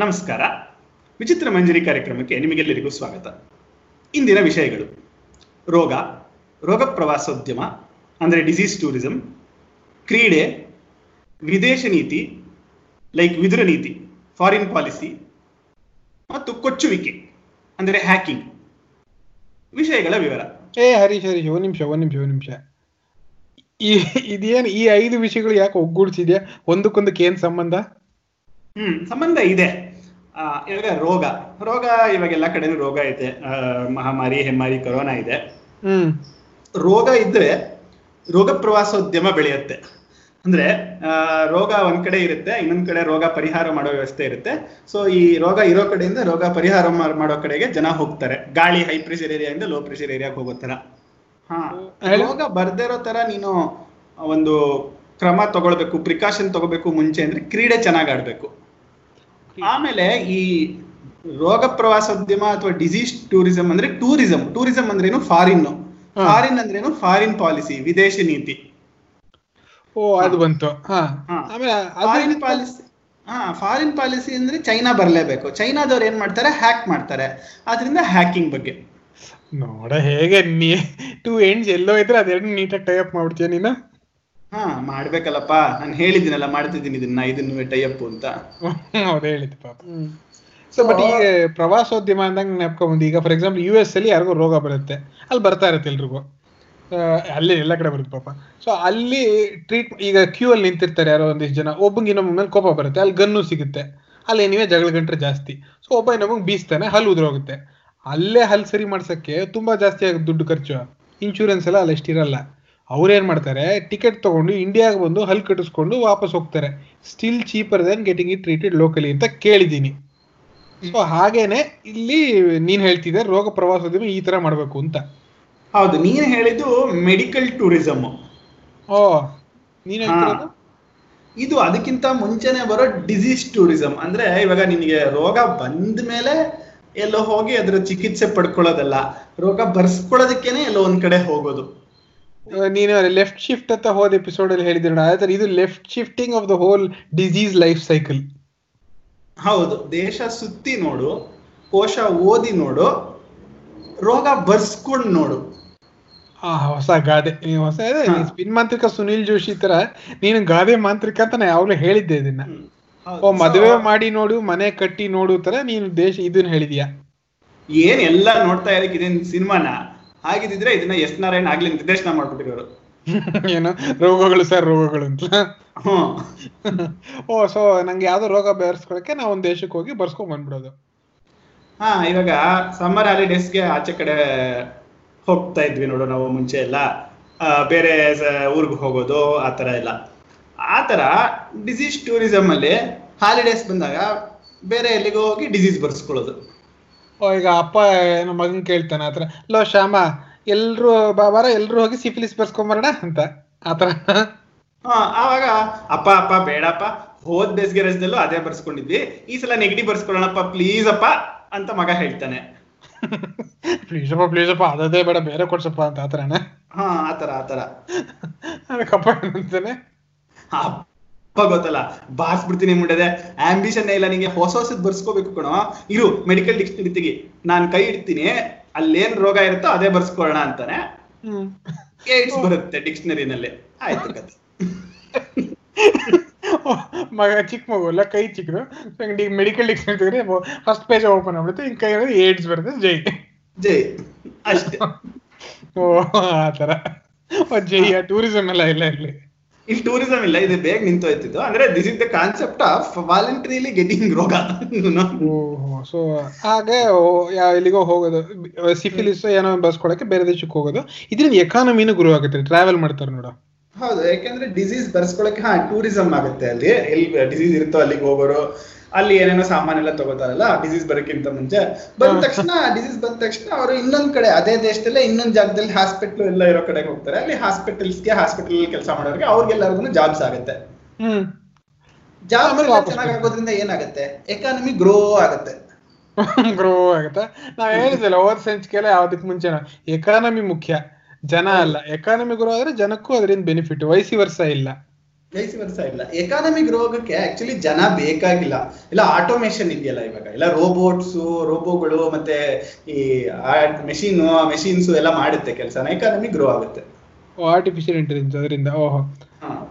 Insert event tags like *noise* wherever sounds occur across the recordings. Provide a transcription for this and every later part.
ನಮಸ್ಕಾರ. ವಿಚಿತ್ರ ಮಂಜರಿ ಕಾರ್ಯಕ್ರಮಕ್ಕೆ ನಿಮಗೆಲ್ಲರಿಗೂ ಸ್ವಾಗತ. ಇಂದಿನ ವಿಷಯಗಳು. ರೋಗ ರೋಗ ಪ್ರವಾಸೋದ್ಯಮ ಅಂದರೆ ಡಿಸೀಸ್ ಟೂರಿಸಂ ಕ್ರೀಡೆ, ವಿದೇಶ ನೀತಿ ಲೈಕ್ ವಿದುರ ನೀತಿ ಫಾರಿನ್ ಪಾಲಿಸಿ ಮತ್ತು ಕೊಚ್ಚುವಿಕೆ, ಅಂದರೆ ಹ್ಯಾಕಿಂಗ್ ವಿಷಯಗಳ ವಿವರ. ಏ ಹರೀಶ್ ಹರೀಶ್, ಒಂದು ನಿಮಿಷ ಒಂದು ನಿಮಿಷ ಒಂದು ನಿಮಿಷ. ಈ, ಇದೇನು ಈ ಐದು ವಿಷಯಗಳು ಯಾಕೆ ಒಗ್ಗೂಡಿಸಿದೆಯಾ? ಒಂದಕ್ಕೊಂದಕ್ಕೆ ಏನು ಸಂಬಂಧ? ಹ್ಮ್ ಸಂಬಂಧ ಇದೆ. ಆ, ಇವಾಗ ರೋಗ. ರೋಗ ಇವಾಗ ಎಲ್ಲ ಕಡೆನೂ ರೋಗ ಇದೆ ಮಹಾಮಾರಿ ಹೆಮ್ಮಾರಿ ಕೊರೋನಾ ಇದೆ. ಹ್ಮ್. ರೋಗ ಇದ್ರೆ ರೋಗ ಪ್ರವಾಸೋದ್ಯಮ ಬೆಳೆಯುತ್ತೆ. ಅಂದ್ರೆ ಆ, ರೋಗ ಒಂದ್ ಕಡೆ ಇರುತ್ತೆ ಇನ್ನೊಂದ್ ಕಡೆ ರೋಗ ಪರಿಹಾರ ಮಾಡೋ ವ್ಯವಸ್ಥೆ ಇರುತ್ತೆ. ಸೊ ಈ ರೋಗ ಇರೋ ಕಡೆಯಿಂದ ರೋಗ ಪರಿಹಾರ ಮಾಡೋ ಕಡೆಗೆ ಜನ ಹೋಗ್ತಾರೆ. ಗಾಳಿ ಹೈ ಪ್ರೆಷರ್ ಇಂದ ಲೋ ಪ್ರೆಷರ್ ಏರಿಯಾಗೆ ಹೋಗೋ ತರ ಹಾ. ರೋಗ ಬರ್ದಿರೋ ಇರೋ ತರ ನೀನು ಒಂದು ಕ್ರಮ ತಗೊಳ್ಬೇಕು ಪ್ರಿಕಾಷನ್ ತಗೋಬೇಕು ಮುಂಚೆ ಅಂದ್ರೆ ಕ್ರೀಡೆ ಚೆನ್ನಾಗ್ ಆಡ್ಬೇಕು. ಆಮೇಲೆ ಈ ರೋಗ ಪ್ರವಾಸೋದ್ಯಮ ಅಥವಾ ಡಿಸೀಸ್ ಟೂರಿಸಂ ಅಂದ್ರೆ ಟೂರಿಸಂ ಟೂರಿಸಂ ಅಂದ್ರೇನು ಫಾರಿನ್ ಫಾರಿನ್ ಫಾರಿನ್ ಅಂದ್ರೇನು ಫಾರಿನ್ ಪಾಲಿಸಿ ವಿದೇಶಿ ನೀತಿ. ಓ ಅದು ಬಂತು. ಹಾ. ಹಾ. ಆಮೇಲೆ ಫಾರಿನ್ ಪಾಲಿಸಿ ಹಾ ಫಾರಿನ್ ಪಾಲಿಸಿ ಅಂದ್ರೆ ಚೈನಾ ಬರ್ಲೇಬೇಕು. ಚೈನಾದವ್ರು ಏನ್ ಮಾಡ್ತಾರೆ? ಹ್ಯಾಕ್ ಮಾಡ್ತಾರೆ. ಆದ್ರಿಂದ ಹ್ಯಾಕಿಂಗ್ ಬಗ್ಗೆ. ನೋಡ ಹೇಗೆ ನೀ ಟೂ ಎಂಡ್ಸ್ ಎಲ್ಲೋ ಇದ್ರೆ ಅದೆರಡು ನೀಟಾಗಿ ಟೈಪ್ ಮಾಡ್ಬಿಡ್ತೀಯ ನೀನು? ಹಾ ಮಾಡ್ಬೇಕಲ್ಲಪ್ಪ. ನಾನು ಹೇಳಿದ್ದೀನಲ್ಲ ಮಾಡ್ತಿದ್ದೀನಿ ಇದನ್ನ ಇದನ್ನು ಟೈಅಪ್ ಅಂತ. ಹೌದು ಹೇಳಿದ್ದು ಪಾಪ. ಸೊ ಬಟ್ ಈ ಪ್ರವಾಸೋದ್ಯಮ ಅಂದಂಗೆ ನೆನ್ಕೊಂಡ್ ಈಗ ಫಾರ್ ಎಕ್ಸಾಂಪಲ್ ಯು ಎಸ್ ಅಲ್ಲಿ ಯಾರಿಗೂ ರೋಗ ಬರುತ್ತೆ. ಅಲ್ಲಿ ಬರ್ತಾ ಇರುತ್ತೆ ಎಲ್ರಿಗೂ. ಆ, ಅಲ್ಲಿ ಎಲ್ಲ ಕಡೆ ಬರುತ್ತೆ ಪಾಪ. ಸೊ ಅಲ್ಲಿ ಟ್ರೀಟ್ ಈಗ ಕ್ಯೂ ಅಲ್ಲಿ ನಿಂತಿರ್ತಾರೆ ಯಾರೋ ಒಂದಿಷ್ಟು ಜನ. ಒಬ್ಬಂಗೆ ಇನ್ನೊಬ್ಬ ಮೇಲೆ ಕೋಪ ಬರುತ್ತೆ. ಅಲ್ಲಿ ಗನ್ನು ಸಿಗುತ್ತೆ. ಅಲ್ಲಿ ಏನಿವೆ ಜಗಳ ಗಂಟ್ರೆ ಜಾಸ್ತಿ. ಸೊ ಒಬ್ಬ ಇನ್ನೊಬ್ಬಂಗೆ ಬೀಸ್ತಾನೆ ಹಲ್ಲು ಉದ್ರೋಗುತ್ತೆ. ಅಲ್ಲೇ ಹಲ್ ಸರಿ ಮಾಡ್ಸಕ್ಕೆ ತುಂಬಾ ಜಾಸ್ತಿ ಆಗುತ್ತೆ ದುಡ್ಡು ಖರ್ಚು. ಇನ್ಶೂರೆನ್ಸ್ ಎಲ್ಲ ಅಲ್ಲಿ ಎಷ್ಟಿರಲ್ಲ ಅವ್ರೇನ್ ಮಾಡ್ತಾರೆ? ಟಿಕೆಟ್ ತಗೊಂಡು ಇಂಡಿಯಾಗೆ ಬಂದು ಹಲ್ ಕಟ್ಟಿಸ್ಕೊಂಡು ವಾಪಸ್ ಹೋಗ್ತಾರೆ. Still cheaper than getting it treated locally ಅಂತ ಕೇಳಿದ್ದೀನಿ. ಸೊ ಹಾಗೇನೆ ಇಲ್ಲಿ ನೀನ್ ಹೇಳ್ತಿದ್ದೆ ರೋಗ ಪ್ರವಾಸೋದ್ಯಮ ಈ ತರ ಮಾಡ್ಬೇಕು ಅಂತ. ಹೌದು ನೀನ್ ಹೇಳಿದ್ದು ಮೆಡಿಕಲ್ ಟೂರಿಸಂ ಓ ನೀನ್ ಇದು ಅದಕ್ಕಿಂತ ಮುಂಚೆನೆ ಬರೋ ಡಿಸೀಸ್ ಟೂರಿಸಂ ಅಂದ್ರೆ ಇವಾಗ ನಿನಗೆ ರೋಗ ಬಂದ ಮೇಲೆ ಎಲ್ಲೋ ಹೋಗಿ ಅದ್ರ ಚಿಕಿತ್ಸೆ ಪಡ್ಕೊಳ್ಳೋದಲ್ಲ ರೋಗ ಬರ್ಸ್ಕೊಳ್ಳೋದಕ್ಕೇನೆ ಎಲ್ಲೋ ಒಂದ್ ಕಡೆ ಹೋಗೋದು. ನೀನು ಲೆಫ್ಟ್ ಶಿಫ್ಟ್ ಅಂತ ಹೋದ ಎಪಿಸೋಡ್ ಅಲ್ಲಿ ಹೇಳಿದ್ರು ಆದ್ರೆ ಇದು left shifting of the whole disease life cycle ಹೌದು ದೇಶ ಸುತ್ತಿ ನೋಡು ಕೋಶ ಓದಿ ನೋಡು ರೋಗ ಬರ್ಸ್ಕೊಂಡು ನೋಡು. ಆ ಹೊಸ ಗಾದೆ. ಹೊಸ. ಸ್ಪಿನ್ ಮಾಂತ್ರಿಕ ಸುನಿಲ್ ಜೋಶಿ ತರ ನೀನು ಗಾದೆ ಮಾಂತ್ರಿಕ ಅಂತ ನಾ ಯಾವಾಗ್ಲೂ ಹೇಳಿದ್ದೆ ಇದನ್ನ. ಓ ಮದುವೆ ಮಾಡಿ ನೋಡು ಮನೆ ಕಟ್ಟಿ ನೋಡು ತರ ನೀನು ದೇಶ ಇದನ್ನ ಹೇಳಿದ್ಯಾ? ಏನ್ ಎಲ್ಲ ನೋಡ್ತಾ ಇರಕ್ಕೆ ಇದೇನ್ ಸಿನಿಮಾನ ಹಾಗಿದ್ರೆ ಇದನ್ನ ಎಸ್ ನಾರಾಯಣ್ ಆಗ್ಲಿ ನಿರ್ದೇಶನ ಮಾಡ್ಬಿಟ್ಟಿರೋರು. ಏನು? ರೋಗಗಳು ಸರ್ ರೋಗಗಳು ಅಂತ. ಓ ಸೊ ನಂಗೆ ಯಾವ್ದೋ ರೋಗ ಬೆರೆಸ್ಕೊಳಕ್ಕೆ ನಾವು ಒಂದ್ ದೇಶಕ್ಕೆ ಹೋಗಿ ಬರ್ಸ್ಕೊಂಡ್ ಬಂದ್ಬಿಡೋದು. ಹಾ ಇವಾಗ ಸಮ್ಮರ್ ಹಾಲಿಡೇಸ್ಗೆ ಆಚೆ ಕಡೆ ಹೋಗ್ತಾ ಇದ್ವಿ ನೋಡು ನಾವು ಮುಂಚೆ ಎಲ್ಲ. ಆ, ಬೇರೆ ಊರಿಗೆ ಹೋಗೋದು ಆ ತರ ಎಲ್ಲ. ಆ ತರ ಡಿಸೀಸ್ ಟೂರಿಸಂ ಅಲ್ಲಿ ಹಾಲಿಡೇಸ್ ಬಂದಾಗ ಬೇರೆ ಎಲ್ಲಿಗೋ ಹೋಗಿ ಡಿಸೀಸ್ ಬರ್ಸ್ಕೊಳ್ಳೋದು. ಈಗ ಅಪ್ಪ ಏನೋ ಮಗನ್ ಕೇಳ್ತಾನೆ ಆತರ ಲೋ ಶ್ಯಾಮ ಎಲ್ರು ಬಾ- ಬಾರ ಎಲ್ರು ಹೋಗಿ ಸಿಫಿಲಿಸ್ ಬರ್ಸ್ಕೊಂಬರೋಣ? ಅಂತ ಆತರ. ಆವಾಗ ಅಪ್ಪ ಅಪ್ಪ ಬೇಡಪ್ಪ ಹೋದ್ ಬೇಸಿಗೆ ರಜದಲ್ಲೂ ಅದೇ ಬರ್ಸ್ಕೊಂಡಿದ್ವಿ ಈ ಸಲ ನೆಗಡಿ ಬರ್ಸ್ಕೊಳ್ಳೋಣಪ್ಪ ಪ್ಲೀಸ್ ಅಪ್ಪ ಅಂತ ಮಗ ಹೇಳ್ತಾನೆ. ಪ್ಲೀಸಪ್ಪ ಪ್ಲೀಸಪ್ಪ ಅದೇ ಬೇಡ ಬೇರೆ ಕೊಡ್ಸಪ್ಪ ಅಂತ ಆತರನ. ಹಾ ಆತರ ಆತರ. ಅದಕ್ಕಪ್ಪ ಅಪ್ಪ ಗೊತ್ತಲ್ಲ. ಬಾರ್ಸ್ಬಿಡ್ತೀನಿ ಮುಂಡದೆ ಆಂಬಿಷನ್ ಇಲ್ಲ ನಿಂಗೆ. ಹೊಸ ಹೊಸದ್ ಬರ್ಸ್ಕೋಬೇಕು ಕಣೋ. ಇರು ಮೆಡಿಕಲ್ ಡಿಕ್ಷನರಿ ತೆಗಿ. ನಾನ್ ಕೈ ಇಡ್ತೀನಿ ಅಲ್ಲೇನ್ ರೋಗ ಇರುತ್ತೋ ಅದೇ ಬರ್ಸ್ಕೊಳ್ಳೋಣ ಅಂತಾನೆ. ಹ್ಮ್. ಏಡ್ಸ್ ಬರುತ್ತೆ ಡಿಕ್ಷನರಿನಲ್ಲಿ ಆಯ್ತು ಕತೆ ಮಗ ಚಿಕ್ಕ ಮಗು ಅಲ್ಲ ಕೈ ಚಿಕ್ಕದು ಮೆಡಿಕಲ್ ಡಿಕ್ಷನರಿ ತೆಗೆದ್ರೆ ಫಸ್ಟ್ ಪೇಜ್ ಓಪನ್ ಆಗ್ಬಿಡುತ್ತೆ. ಹಿಂಗ್ ಕೈ ಏಡ್ಸ್ ಬರುತ್ತೆ. ಜೈ. ಜೈ. ಅಷ್ಟೇ. ಓ ಆತರ ಓ ಜೈ ಟೂರಿಸಂ ಎಲ್ಲ ಇಲ್ಲ ಇಲ್ಲಿ. ಇಲ್ಲಿ ಟೂರಿಸಂ ಇಲ್ಲ ಇದು ಬೇಗ ನಿಂತೋಯ್ತಿದ್ದು ಅಂದ್ರೆ this is the concept of voluntarily getting ರೋಗ. ಸೊ ಹಾಗೆ ಎಲ್ಲಿಗೋ ಹೋಗೋದು. ಸಿಫಿಲಿಸ್ ಏನೋ ಬಸ್ಕೊಳಕ್ಕೆ ಬೇರೆ ದೇಶಕ್ಕೆ ಹೋಗೋದು. ಇದರಿಂದ ಎಕಾನಮಿನೂ ಗುರು ಆಗುತ್ತೆ ಟ್ರಾವೆಲ್ ಮಾಡ್ತಾರೆ ನೋಡ. ಹೌದು ಯಾಕೆಂದ್ರೆ ಡಿಸೀಸ್ ಬರ್ಸ್ಕೊಳಕ್ಕೆ ಹಾ ಟೂರಿಸಂ ಆಗುತ್ತೆ ಅಲ್ಲಿ. ಎಲ್ಲಿ ಡಿಸೀಸ್ ಇರುತ್ತೋ ಅಲ್ಲಿಗೆ ಹೋಗೋರು. ಅಲ್ಲಿ ಏನೇನೋ ಸಾಮಾನೆಲ್ಲ ತಗೋತಾರಲ್ಲ ಡಿಸೀಸ್ ಬರೋಕ್ಕಿಂತ ಮುಂಚೆ. ಬಂದ ತಕ್ಷಣ ಡಿಸೀಸ್ ಬಂದ ತಕ್ಷಣ ಅವರು ಇನ್ನೊಂದ್ ಕಡೆ ಅದೇ ದೇಶದಲ್ಲೇ ಇನ್ನೊಂದ್ ಜಾಗದಲ್ಲಿ ಹಾಸ್ಪಿಟ್ಲ್ ಎಲ್ಲ ಇರೋ ಕಡೆಗೆ ಹೋಗ್ತಾರೆ. ಅಲ್ಲಿ ಹಾಸ್ಪಿಟಲ್ಸ್ಗೆ ಹಾಸ್ಪಿಟಲ್ ಕೆಲಸ ಮಾಡೋರಿಗೆ ಅವ್ರಿಗೆಲ್ಲರಿಗೂ ಜಾಬ್ಸ್ ಆಗುತ್ತೆ. ಜಾಬ್ ಚೆನ್ನಾಗಿ ಆಗೋದ್ರಿಂದ ಏನಾಗುತ್ತೆ? ಎಕಾನಮಿ ಗ್ರೋ ಆಗುತ್ತೆ. *laughs* ಗ್ರೋ ಆಗುತ್ತೆ. ನಾವ್ ಹೇಳಿದ್ವಲ್ಲ ಓವರ್ ಸಂಚಿಕೆಲ್ಲ ಯಾವ್ದಕ್ ಮುಂಚೆ ಎಕಾನಮಿ ಮುಖ್ಯ. ಜನ ಅಲ್ಲ. ಎಕಾನಮಿ ಗ್ರೋ ಆದ್ರೆ ಜನಕ್ಕೂ ಅದರಿಂದ ಬೆನಿಫಿಟ್ ವಯಸ್ಸಿ ವರ್ಷ ಇಲ್ಲ. ವೈಸ್ ಬರ್ತಾ ಇಲ್ಲ. ಎಕಾನಮಿಕ್ ರೋಗಕ್ಕೆ ಆಕ್ಚುಲಿ ಜನ ಬೇಕಾಗಿಲ್ಲ. ಇಲ್ಲ ಆಟೋಮೇಶನ್ ಇದೆಯಲ್ಲ ಇವಾಗ. ಇಲ್ಲ ರೋಬೋಟ್ಸ್ ರೋಬೋಗಳು ಮತ್ತೆ ಈ ಮೆಷಿನ್ ಮೆಷಿನ್ಸ್ ಎಲ್ಲ ಮಾಡುತ್ತೆ ಕೆಲಸ ಎಕಾನಮಿ ಗ್ರೋ ಆಗುತ್ತೆ. ಆರ್ಟಿಫಿಷಿಯಲ್ ಇಂಟೆಲಿಜೆನ್ಸ್ ಅದರಿಂದ ಓಹೋ.